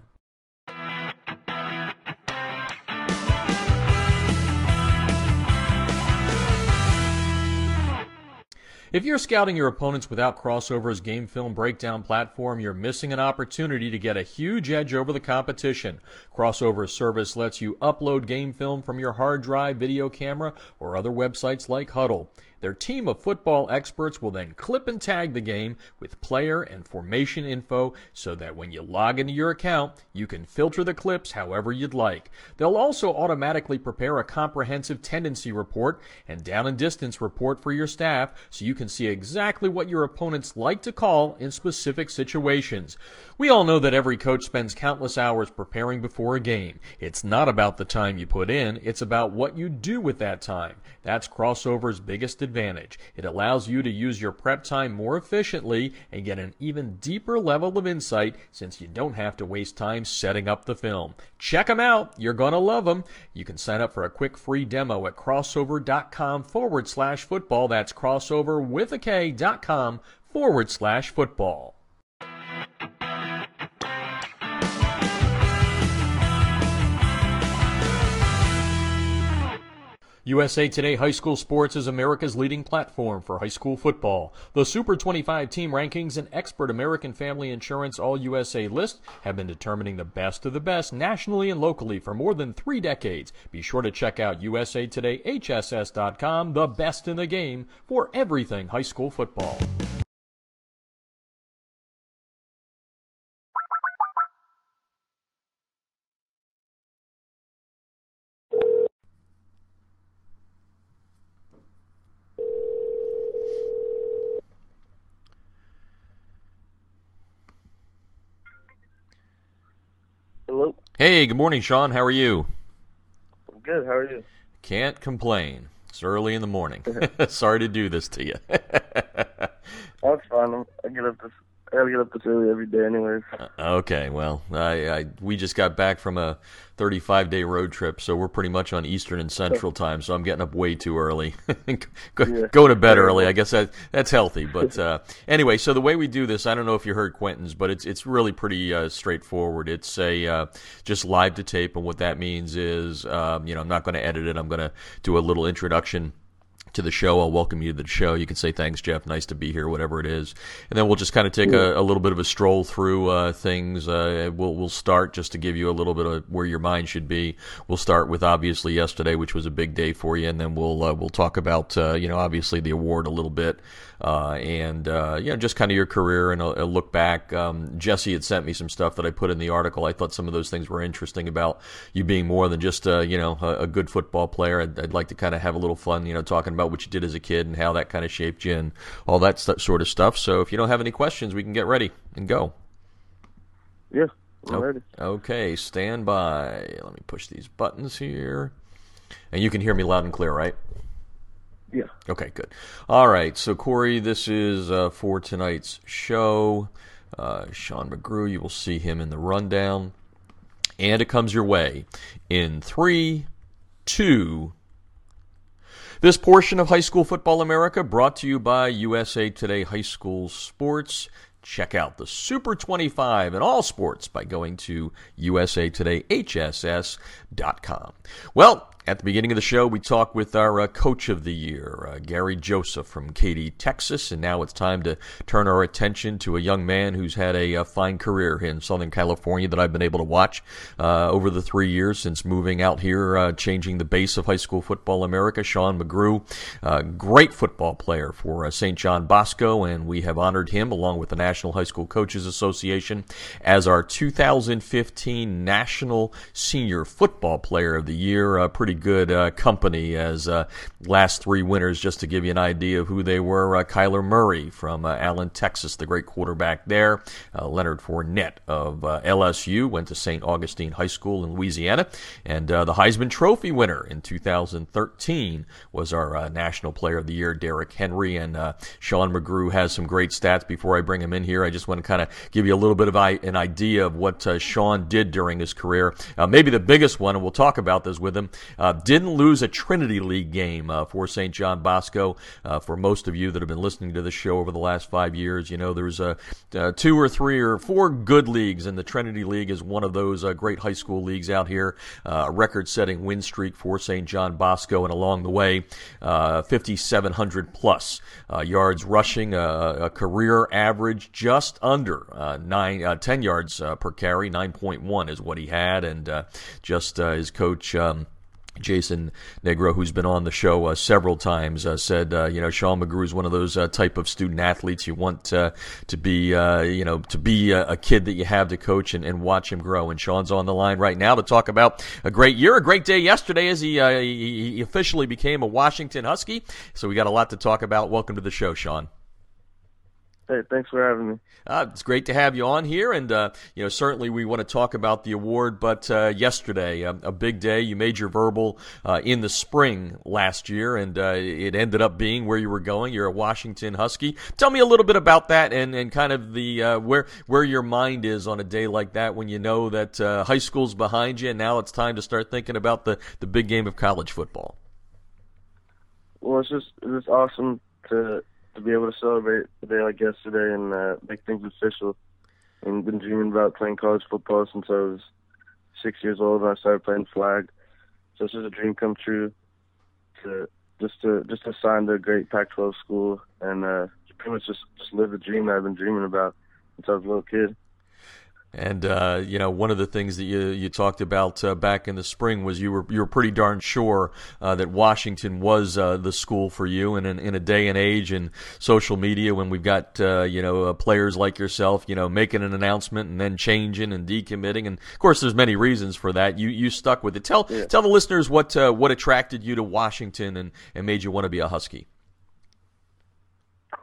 If you're scouting your opponents without Krossover's game film breakdown platform, you're missing an opportunity to get a huge edge over the competition. Krossover's service lets you upload game film from your hard drive, video camera, or other websites like Hudl. Their team of football experts will then clip and tag the game with player and formation info so that when you log into your account, you can filter the clips however you'd like. They'll also automatically prepare a comprehensive tendency report and down and distance report for your staff so you can see exactly what your opponents like to call in specific situations. We all know that every coach spends countless hours preparing before a game. It's not about the time you put in, it's about what you do with that time. That's Krossover's biggest advantage. It allows you to use your prep time more efficiently and get an even deeper level of insight since you don't have to waste time setting up the film. Check them out. You're going to love them. You can sign up for a quick free demo at krossover.com forward slash football. That's crossover with a K dot com forward slash football. USA Today High School Sports is America's leading platform for high school football. The Super 25 team rankings and expert American Family Insurance All USA list have been determining the best of the best nationally and locally for more than three decades. Be sure to check out usatodayhss.com, the best in the game for everything high school football. Hey, good morning, Sean. How are you? I'm good. How are you? Can't complain. It's early in the morning. Sorry to do this to you. That's fine. I'm, I get up this. I gotta get up this early every day, anyways. okay, well, I, I we just got back from a 35 day road trip, so we're pretty much on Eastern and Central time. So I'm getting up way too early. go, Yeah. go to bed early. I guess that that's healthy. But uh, anyway, so the way we do this, I don't know if you heard Quentin's, but it's it's really pretty uh, straightforward. It's a uh, just live to tape, and what that means is, um, you know, I'm not going to edit it. I'm going to do a little introduction to the show. I'll welcome you to the show. You can say thanks, Jeff. Nice to be here, whatever it is, and then we'll just kind of take a, a little bit of a stroll through uh, things. Uh, we'll we'll start just to give you a little bit of where your mind should be. We'll start with obviously yesterday, which was a big day for you, and then we'll uh, we'll talk about uh, you know obviously the award a little bit, uh, and uh, you know just kind of your career and a, a look back. Um, Jesse had sent me some stuff that I put in the article. I thought some of those things were interesting about you being more than just uh, you know a, a good football player. I'd, I'd like to kind of have a little fun, you know, talking about what you did as a kid and how that kind of shaped you and all that st- sort of stuff. So if you don't have any questions, we can get ready and go. Yeah, Oh. ready. Okay, stand by. Let me push these buttons here. And you can hear me loud and clear, right? Yeah. Okay, good. All right, so Corey, this is uh, for tonight's show. Uh, Sean McGrew, you will see him in the rundown. And it comes your way in three, two. This portion of High School Football America brought to you by USA Today High School Sports. Check out the Super 25 in all sports by going to usatodayhss.com. Well, at the beginning of the show, we talked with our uh, coach of the year, uh, Gary Joseph from Katy, Texas, and now it's time to turn our attention to a young man who's had a, uh fine career in Southern California that I've been able to watch uh, over the three years since moving out here, uh, changing the base of high school football America. Sean McGrew, great football player for St. John Bosco, and we have honored him along with the National High School Coaches Association as our 2015 National Senior Football Player of the Year. Uh, pretty good uh, company as uh, last three winners, just to give you an idea of who they were. Uh, Kyler Murray from uh, Allen, Texas, the great quarterback there. Uh, Leonard Fournette of uh, LSU went to St. Augustine High School in Louisiana. And the Heisman Trophy winner in 2013 was our National Player of the Year, Derrick Henry. And Sean McGrew has some great stats. Before I bring him in here, I just want to kind of give you a little bit of an idea of what Sean did during his career. Maybe the biggest one, and we'll talk about this with him, uh, didn't lose a Trinity League game uh, for St. John Bosco. Uh, for most of you that have been listening to the show over the last five years, you know there's uh, two or three or four good leagues, and the Trinity League is one of those uh, great high school leagues out here. Uh, a record-setting win streak for St. John Bosco, and along the way, uh, 5,700 plus yards rushing, a career average just under nine, uh, 10 yards per carry, 9.1 is what he had, and just his coach. Um, Jason Negro, who's been on the show uh, several times, uh, said, uh, you know, Sean McGrew is one of those uh, type of student athletes you want uh, to be, uh, you know, to be a, a kid that you have to coach and, and watch him grow. And Sean's on the line right now to talk about a great year, a great day yesterday as he, he, he officially became a Washington Husky. So we got a lot to talk about. Welcome to the show, Sean. Hey, thanks for having me. Uh, it's great to have you on here, and uh, you know certainly we want to talk about the award. But uh, yesterday, a, a big day. You made your verbal uh, in the spring last year, and uh, it ended up being where you were going. You're a Washington Husky. Tell me a little bit about that, and, and kind of the uh, where where your mind is on a day like that when you know that uh, high school's behind you, and now it's time to start thinking about the the big game of college football. Well, it's just it's just awesome to to be able to celebrate a day like yesterday and uh, make things official. And been dreaming about playing college football since I was six years old when I started playing flag. So this is a dream come true to just to just to sign to a great Pac-12 school and uh, pretty much just just live the dream that I've been dreaming about since I was a little kid. And uh, you know, one of the things that you you talked about uh, back in the spring was you were you were pretty darn sure uh, that Washington was uh, the school for you. And in, in, a day and age in social media, when we've got uh, you know uh, players like yourself, you know, making an announcement and then changing and decommitting, and of course, there's many reasons for that. You you stuck with it. Tell yeah. tell the listeners what what attracted you to Washington and and made you want to be a Husky.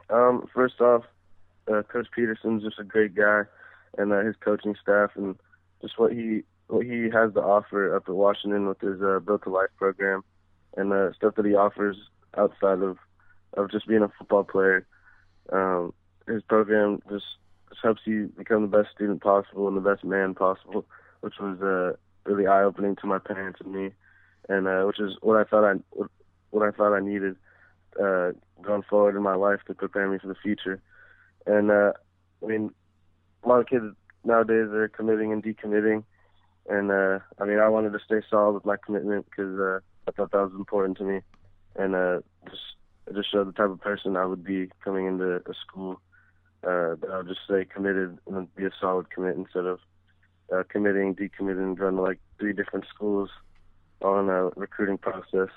Um, first off, Coach Petersen's just a great guy and uh, his coaching staff and just what he what he has to offer up at Washington with his uh, Built to Life program and the uh, stuff that he offers outside of of just being a football player. Um, his program just, just helps you become the best student possible and the best man possible, which was uh, really eye opening to my parents and me, and uh, which is what I thought I what I thought I needed uh, going forward in my life to prepare me for the future. And uh, I mean, a lot of kids nowadays are committing and decommitting, and uh, I mean I wanted to stay solid with my commitment because uh, I thought that was important to me, and uh, just it just showed the type of person I would be coming into a school. Uh, that I would just stay committed and be a solid commit instead of uh, committing, decommitting, going to like three different schools on a recruiting process.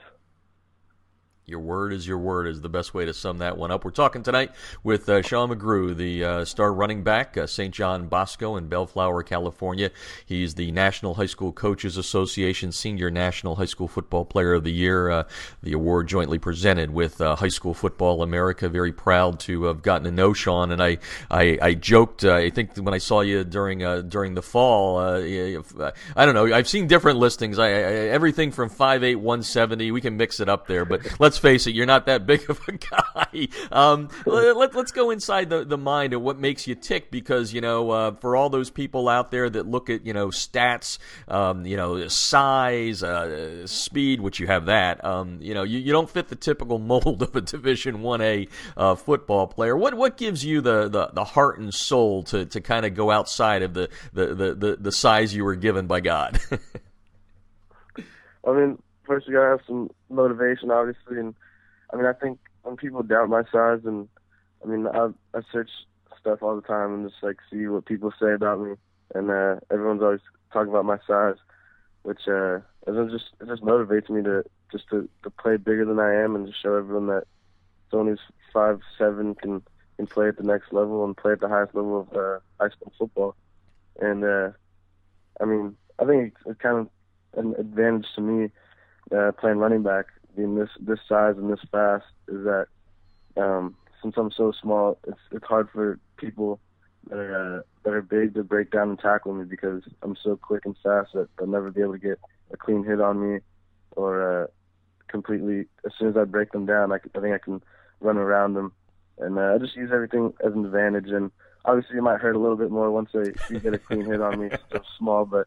Your word is your word is the best way to sum that one up. We're talking tonight with uh, Sean McGrew, the uh, star running back, uh, St. John Bosco in Bellflower, California. He's the National High School Coaches Association Senior National High School Football Player of the Year. Uh, the award jointly presented with uh, High School Football America. Very proud to have gotten to know Sean, and I I, I joked. Uh, I think when I saw you during during the fall, I don't know. I've seen different listings. I, I everything from five eight one seventy. We can mix it up there, but let's let's face it, you're not that big of a guy. Um, let, us go inside the, the mind of what makes you tick because, you know, uh, for all those people out there that look at, you know, stats, um, you know, size, uh, speed, which you have that, um, you know, you, you don't fit the typical mold of a Division 1A uh, football player. What what gives you the, the, the heart and soul to, to kind of go outside of the, the, the, the, the size you were given by God? I mean, first you gotta have some motivation, obviously, and I mean, I think when people doubt my size, and I mean, I I search stuff all the time and just like see what people say about me, and uh, everyone's always talking about my size, which uh, it just it just motivates me to just to to play bigger than I am and to show everyone that someone who's five seven can can play at the next level and play at the highest level of uh, high school football, and uh, I mean, I think it's kind of an advantage to me uh, playing running back, being this this size and this fast, is that um, since I'm so small, it's it's hard for people that are uh, that are big to break down and tackle me because I'm so quick and fast that they'll never be able to get a clean hit on me or uh, completely. As soon as I break them down, I, I think I can run around them, and uh, I just use everything as an advantage. And obviously, it might hurt a little bit more once they you get a clean hit on me. Still small, but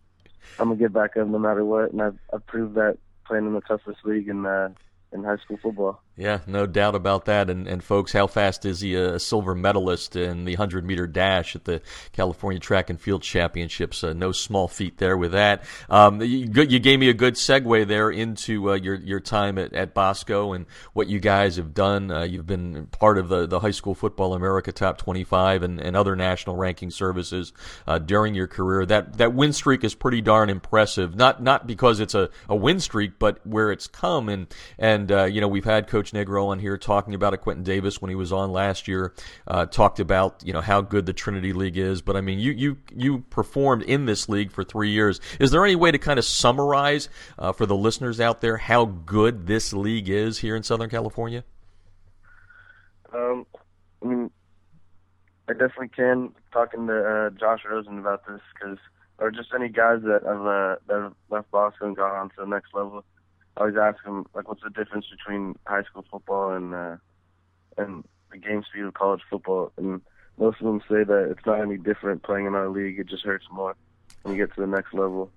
I'm gonna get back up no matter what, and I've, I've proved that playing in the toughest league in uh, in high school football. Yeah, no doubt about that. And, and folks, how fast is he a silver medalist in the 100 meter dash at the California Track and Field Championships? Uh, no small feat there with that. Um, you, you, gave me a good segue there into uh, your your time at, at Bosco and what you guys have done. Uh, you've been part of the, the High School Football America Top 25 and, and other national ranking services uh, during your career. That that win streak is pretty darn impressive. Not not because it's a, a win streak, but where it's come and and uh, you know we've had Coach Negro on here talking about it. Quentin Davis, when he was on last year, uh, talked about you know how good the Trinity League is. But I mean, you you you performed in this league for three years. Is there any way to kind of summarize uh, for the listeners out there how good this league is here in Southern California? Um, I mean, I definitely can. Talking to uh, Josh Rosen about this because, or just any guys that have uh, that have left Bosco and gone on to the next level. I always ask them like, what's the difference between high school football and uh, and the game speed of college football? And most of them say that it's not any different playing in our league. It just hurts more when you get to the next level.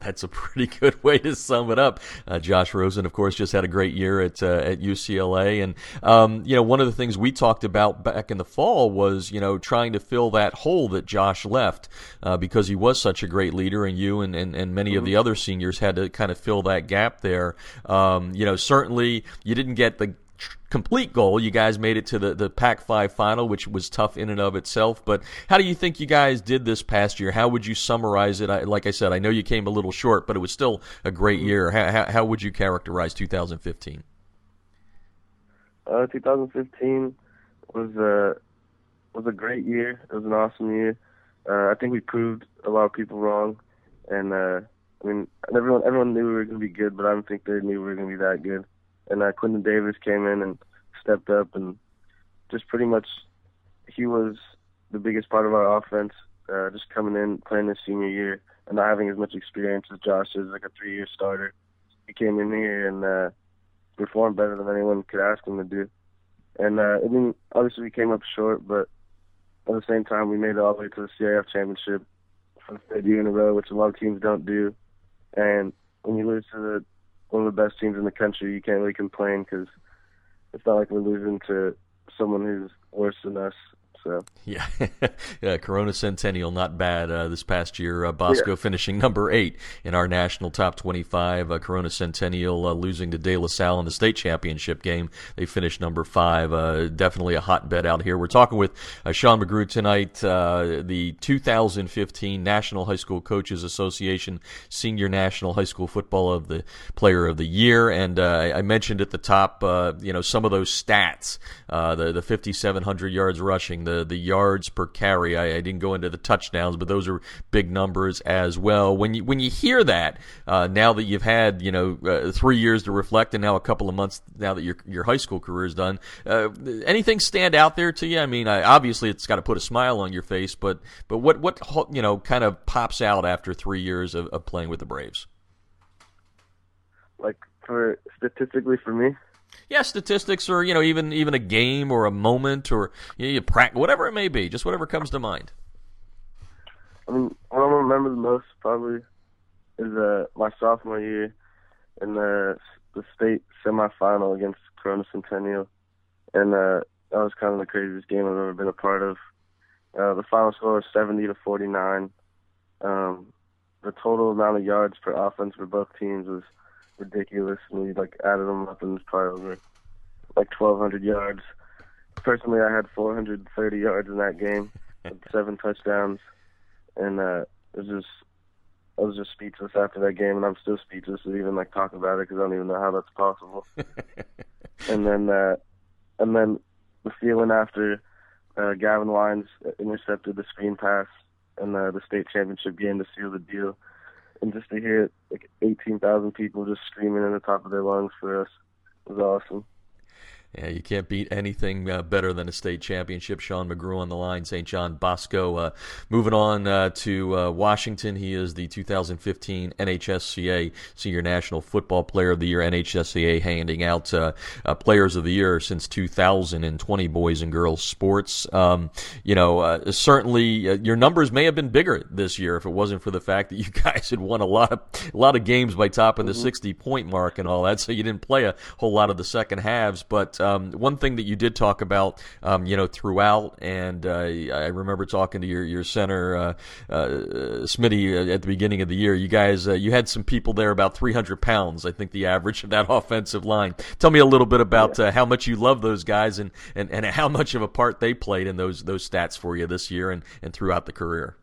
That's a pretty good way to sum it up. Uh, Josh Rosen, of course, just had a great year at uh, at UCLA, and um, you know one of the things we talked about back in the fall was you know trying to fill that hole that Josh left uh, because he was such a great leader, and you and and, and many mm-hmm. of the other seniors had to kind of fill that gap there. Um, you know, certainly you didn't get the complete goal. You guys made it to the, the Pac 5 final, which was tough in and of itself. But how do you think you guys did this past year? How would you summarize it? I, like I said, I know you came a little short, but it was still a great year. How, how, how would you characterize 2015? Uh, 2015 was a was a great year. It was an awesome year. Uh, I think we proved a lot of people wrong, and uh, I mean everyone everyone knew we were going to be good, but I don't think they knew we were going to be that good and uh, Quinton Davis came in and stepped up and just pretty much he was the biggest part of our offense. Uh, just coming in, playing his senior year, and not having as much experience as Josh is, like a three-year starter. He came in here and uh, performed better than anyone could ask him to do. And uh, I mean, obviously we came up short, but at the same time we made it all the way to the CIF championship for the third year in a row, which a lot of teams don't do. And when you lose to the one of the best teams in the country. You can't really complain because it's not like we're losing to someone who's worse than us. So yeah, yeah, Corona Centennial, not bad uh, this past year. Uh, Bosco yeah. finishing number eight in our national top twenty-five. Uh, Corona Centennial uh, losing to De La Salle in the state championship game. They finished number five. Uh, definitely a hotbed out here. We're talking with uh, Sean McGrew tonight, the 2015 National High School Coaches Association Senior National High School Football of the Player of the Year, and I mentioned at the top, you know, some of those stats, the the 5,700 yards rushing, the the yards per carry. I, I, didn't go into the touchdowns, but those are big numbers as well. When you when you hear that, uh, now that you've had you know uh, three years to reflect, and now a couple of months now that your your high school career is done, uh, anything stand out there to you? I mean, I, obviously it's got to put a smile on your face, but but what what you know kind of pops out after three years of, of playing with the Braves? Like for statistically for me, yeah, statistics or you know even even a game or a moment or you, know, you practice whatever it may be, just whatever comes to mind. I mean, what I remember the most probably is uh, my sophomore year in the the state semifinal against Corona Centennial, and uh, that was kind of the craziest game I've ever been a part of. Uh, the final score was 70 to 49. Um, the total amount of yards per offense for both teams was ridiculous. And we like added them up and was probably over like 1,200 yards. Personally, I had 430 yards in that game, seven touchdowns, and uh, it was just I was just speechless after that game, and I'm still speechless to even like talk about it because I don't even know how that's possible. and then, uh, and then the feeling after uh, Gavin Wines intercepted the screen pass in uh, the state championship game to seal the deal and just to hear like 18,000 people just screaming in the top of their lungs for us was awesome. Yeah, you can't beat anything uh, better than a state championship. Sean McGrew on the line, St. John Bosco. Uh, moving on uh, to uh, Washington, he is the 2015 NHSCA Senior National Football Player of the Year. NHSCA handing out uh, uh, Players of the Year since 2020 boys and girls sports. Um, you know, certainly your numbers may have been bigger this year if it wasn't for the fact that you guys had won a lot of a lot of games by topping the mm-hmm. 60 point mark and all that. So you didn't play a whole lot of the second halves, but um, one thing that you did talk about, um, you know, throughout, and uh, I remember talking to your your center, uh, uh, Smitty, uh, at the beginning of the year. You guys, uh, you had some people there about 300 pounds. I think the average of that offensive line. Tell me a little bit about uh, how much you love those guys and, and, and how much of a part they played in those those stats for you this year and, and throughout the career.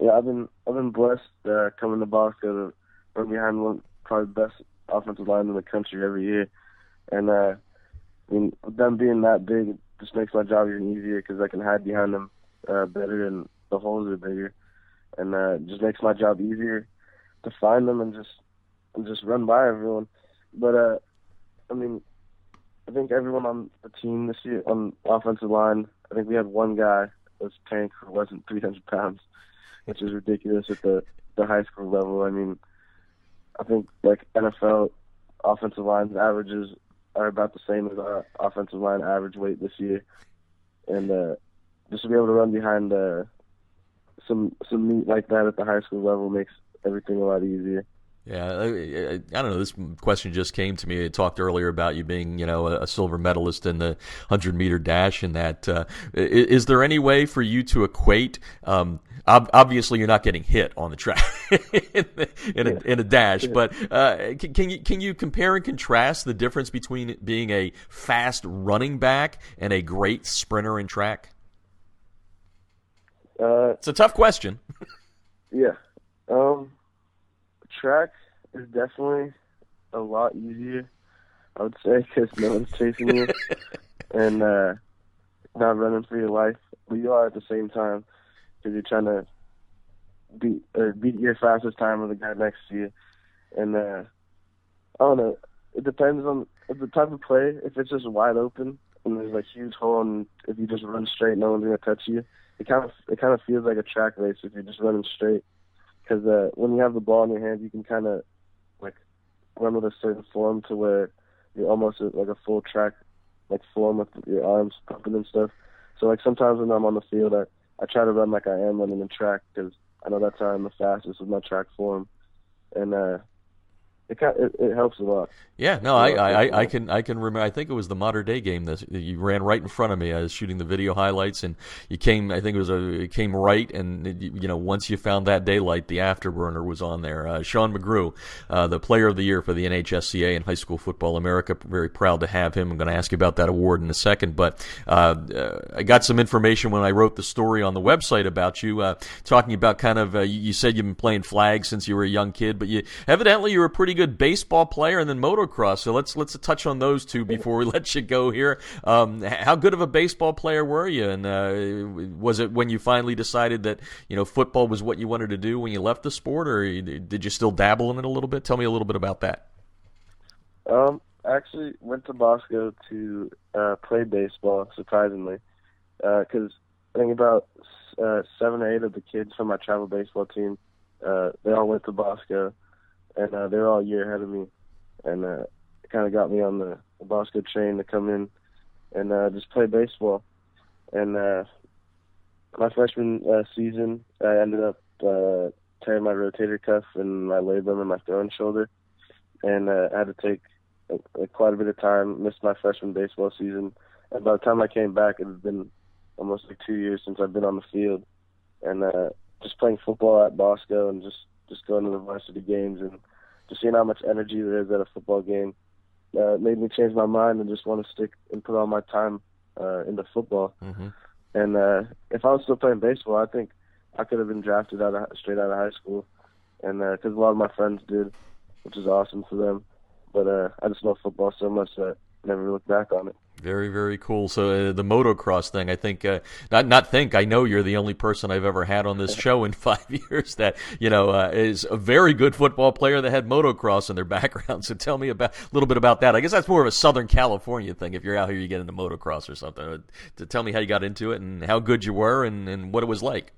Yeah, I've been I've been blessed uh, coming to Bosco to run behind one probably the best offensive line in the country every year. And uh, I mean, them being that big it just makes my job even easier because I can hide behind them uh, better and the holes are bigger, and uh, just makes my job easier to find them and just and just run by everyone. But uh, I mean, I think everyone on the team this year on offensive line, I think we had one guy was tank who wasn't 300 pounds, which is ridiculous at the the high school level. I mean, I think like NFL offensive lines averages are about the same as our offensive line average weight this year, and uh, just to be able to run behind uh, some some meat like that at the high school level makes everything a lot easier. Yeah, I, I, don't know. This question just came to me. I talked earlier about you being, you know, a, silver medalist in the hundred meter dash, and that uh, is, is there any way for you to equate? Um, ob- obviously, you're not getting hit on the track in, the, in, a, in, a, dash, but uh, can, can, you can you compare and contrast the difference between being a fast running back and a great sprinter in track? Uh, it's a tough question. yeah. Um, track is definitely a lot easier. I would say because no one's chasing you and uh, not running for your life. But you are at the same time because you're trying to beat or beat your fastest time of the guy next to you. And uh, I don't know. It depends on the type of play. If it's just wide open and there's like huge hole, and if you just run straight, no one's gonna touch you. It kind of it kind of feels like a track race if you're just running straight because uh, when you have the ball in your hands, you can kind of like run with a certain form to where you're almost like a full track like form with your arms pumping and stuff. So like sometimes when I'm on the field, I I try to run like I am running in track because I know that's how I'm the fastest with my track form, and uh, it, it, it helps a lot. Yeah, no, I, I, I can I can remember. I think it was the Mater Dei game that you ran right in front of me. I was shooting the video highlights, and you came. I think it was a it came right, and it, you know once you found that daylight, the afterburner was on there. Uh, Sean McGrew, uh, the Player of the Year for the NHSCA in High School Football America. Very proud to have him. I'm going to ask you about that award in a second, but uh, uh, I got some information when I wrote the story on the website about you, uh, talking about kind of. Uh, you said you've been playing flag since you were a young kid, but you evidently you were a pretty good baseball player and then motocross. So let's let's touch on those two before we let you go here. Um, how good of a baseball player were you, and uh, was it when you finally decided that you know football was what you wanted to do when you left the sport, or did you still dabble in it a little bit? Tell me a little bit about that. Um, I actually went to Bosco to uh, play baseball. Surprisingly, because uh, I think about uh, seven or eight of the kids from my travel baseball team, uh, they all went to Bosco and uh, they're all a year ahead of me, and uh, it kind of got me on the, Bosco train to come in and uh, just play baseball. And uh, my freshman uh, season, I ended up uh, tearing my rotator cuff and my labrum and my throwing shoulder, and uh, I had to take uh, quite a bit of time. Missed my freshman baseball season, and by the time I came back, it had been almost like two years since I've been on the field, and uh, just playing football at Bosco and just just going to the varsity games and just seeing how much energy there is at a football game uh, made me change my mind and just want to stick and put all my time uh, into football. Mm-hmm. And uh, if I was still playing baseball, I think I could have been drafted out of, straight out of high school, and because uh, a lot of my friends did, which is awesome for them. But uh, I just love football so much that I never looked back on it. Very, very cool. So uh, the motocross thing, I think, uh, not not think. I know you're the only person I've ever had on this show in five years that you know uh, is a very good football player that had motocross in their background. So tell me about a little bit about that. I guess that's more of a Southern California thing. If you're out here, you get into motocross or something. Uh, to tell me how you got into it and how good you were and, and what it was like.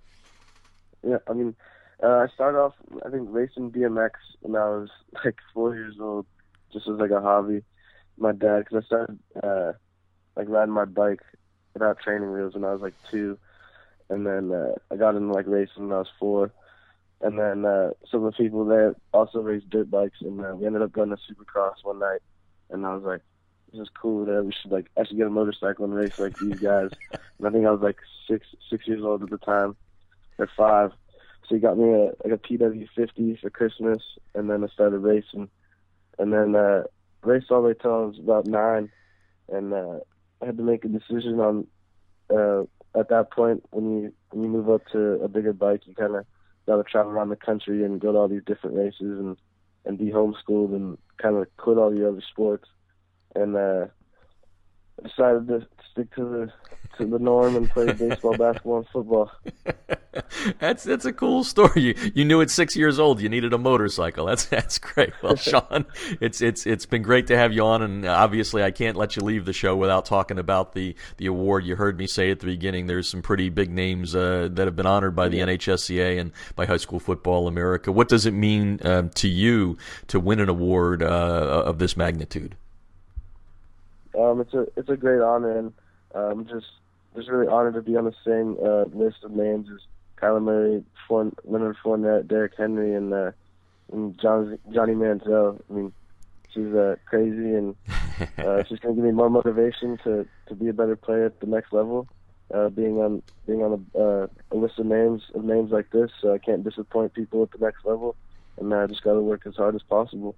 Yeah, I mean, uh, I started off, I think, racing BMX when I was like four years old, just as like a hobby. My dad, because I started uh, like riding my bike without training wheels when I was like two, and then uh, I got into like racing when I was four, and then uh, some of the people there also raced dirt bikes, and uh, we ended up going to Supercross one night, and I was like, this is cool. That we should like actually get a motorcycle and race like these guys. and I think I was like six six years old at the time, or five. So he got me a like a PW50 for Christmas, and then I started racing, and then uh, raced all the way till I was about nine, and uh, I had to make a decision on uh, at that point when you when you move up to a bigger bike, you kind of got to travel around the country and go to all these different races and and be homeschooled and kind of quit all your other sports. And uh, decided to stick to the to the norm and play baseball, basketball, and football. that's that's a cool story. You you knew at six years old you needed a motorcycle. That's that's great. Well, Sean, it's it's it's been great to have you on, and obviously I can't let you leave the show without talking about the the award. You heard me say at the beginning. There's some pretty big names uh, that have been honored by the. NHSCA and by High School Football America. What does it mean um, to you to win an award uh, of this magnitude? Um, it's a it's a great honor, and I'm um, just just really honored to be on the same uh, list of names as Kyler Murray, Fourn- Leonard Fournette, Derrick Henry, and uh, and John, Johnny Manziel. I mean, she's uh, crazy, and uh, going to give me more motivation to to be a better player at the next level. Uh, being on being on a, uh, a list of names of names like this, so I can't disappoint people at the next level, and I uh, just got to work as hard as possible.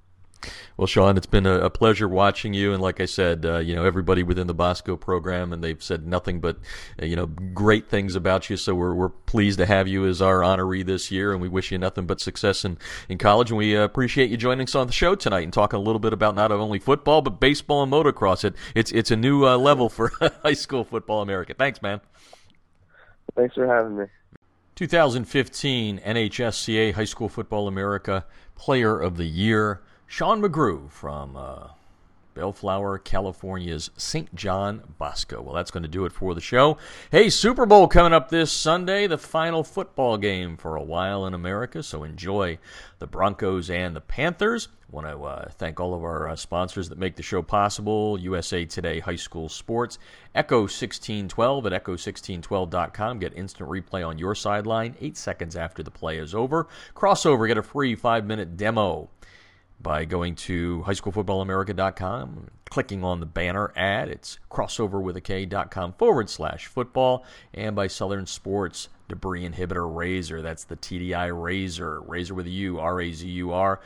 Well, Sean, it's been a, pleasure watching you, and like I said, uh, you know everybody within the Bosco program, and they've said nothing but uh, you know great things about you. So we're we're pleased to have you as our honoree this year, and we wish you nothing but success in in college. And we uh, appreciate you joining us on the show tonight and talking a little bit about not only football but baseball and motocross. It it's it's a new uh, level for high school football America. Thanks, man. Thanks for having me. 2015 NHSCA High School Football America Player of the Year. Sean McGrew from uh, Bellflower, California's St. John Bosco. Well, that's going to do it for the show. Hey, Super Bowl coming up this Sunday, the final football game for a while in America. So enjoy the Broncos and the Panthers. Want to uh, thank all of our uh, sponsors that make the show possible USA Today High School Sports, Echo 1612 at echo1612.com. Get instant replay on your sideline eight seconds after the play is over. Krossover, get a free five minute demo by going to highschoolfootballamerica.com, clicking on the banner ad. It's crossoverwithak.com forward slash football, and by Southern Sports Debris Inhibitor Razur. That's the TDI Razur, Razor with a U, R A Z U R.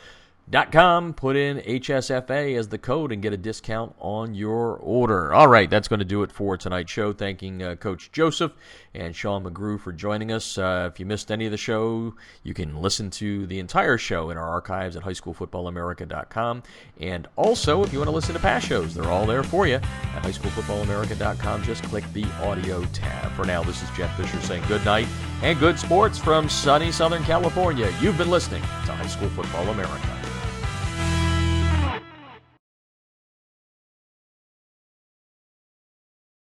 Com, put in HSFA as the code and get a discount on your order. All right, that's going to do it for tonight's show. Thanking uh, Coach Joseph and Sean McGrew for joining us. Uh, if you missed any of the show, you can listen to the entire show in our archives at highschoolfootballamerica.com. And also, if you want to listen to past shows, they're all there for you at highschoolfootballamerica.com. Just click the audio tab. For now, this is Jeff Fisher saying good night and good sports from sunny Southern California. You've been listening to High School Football America.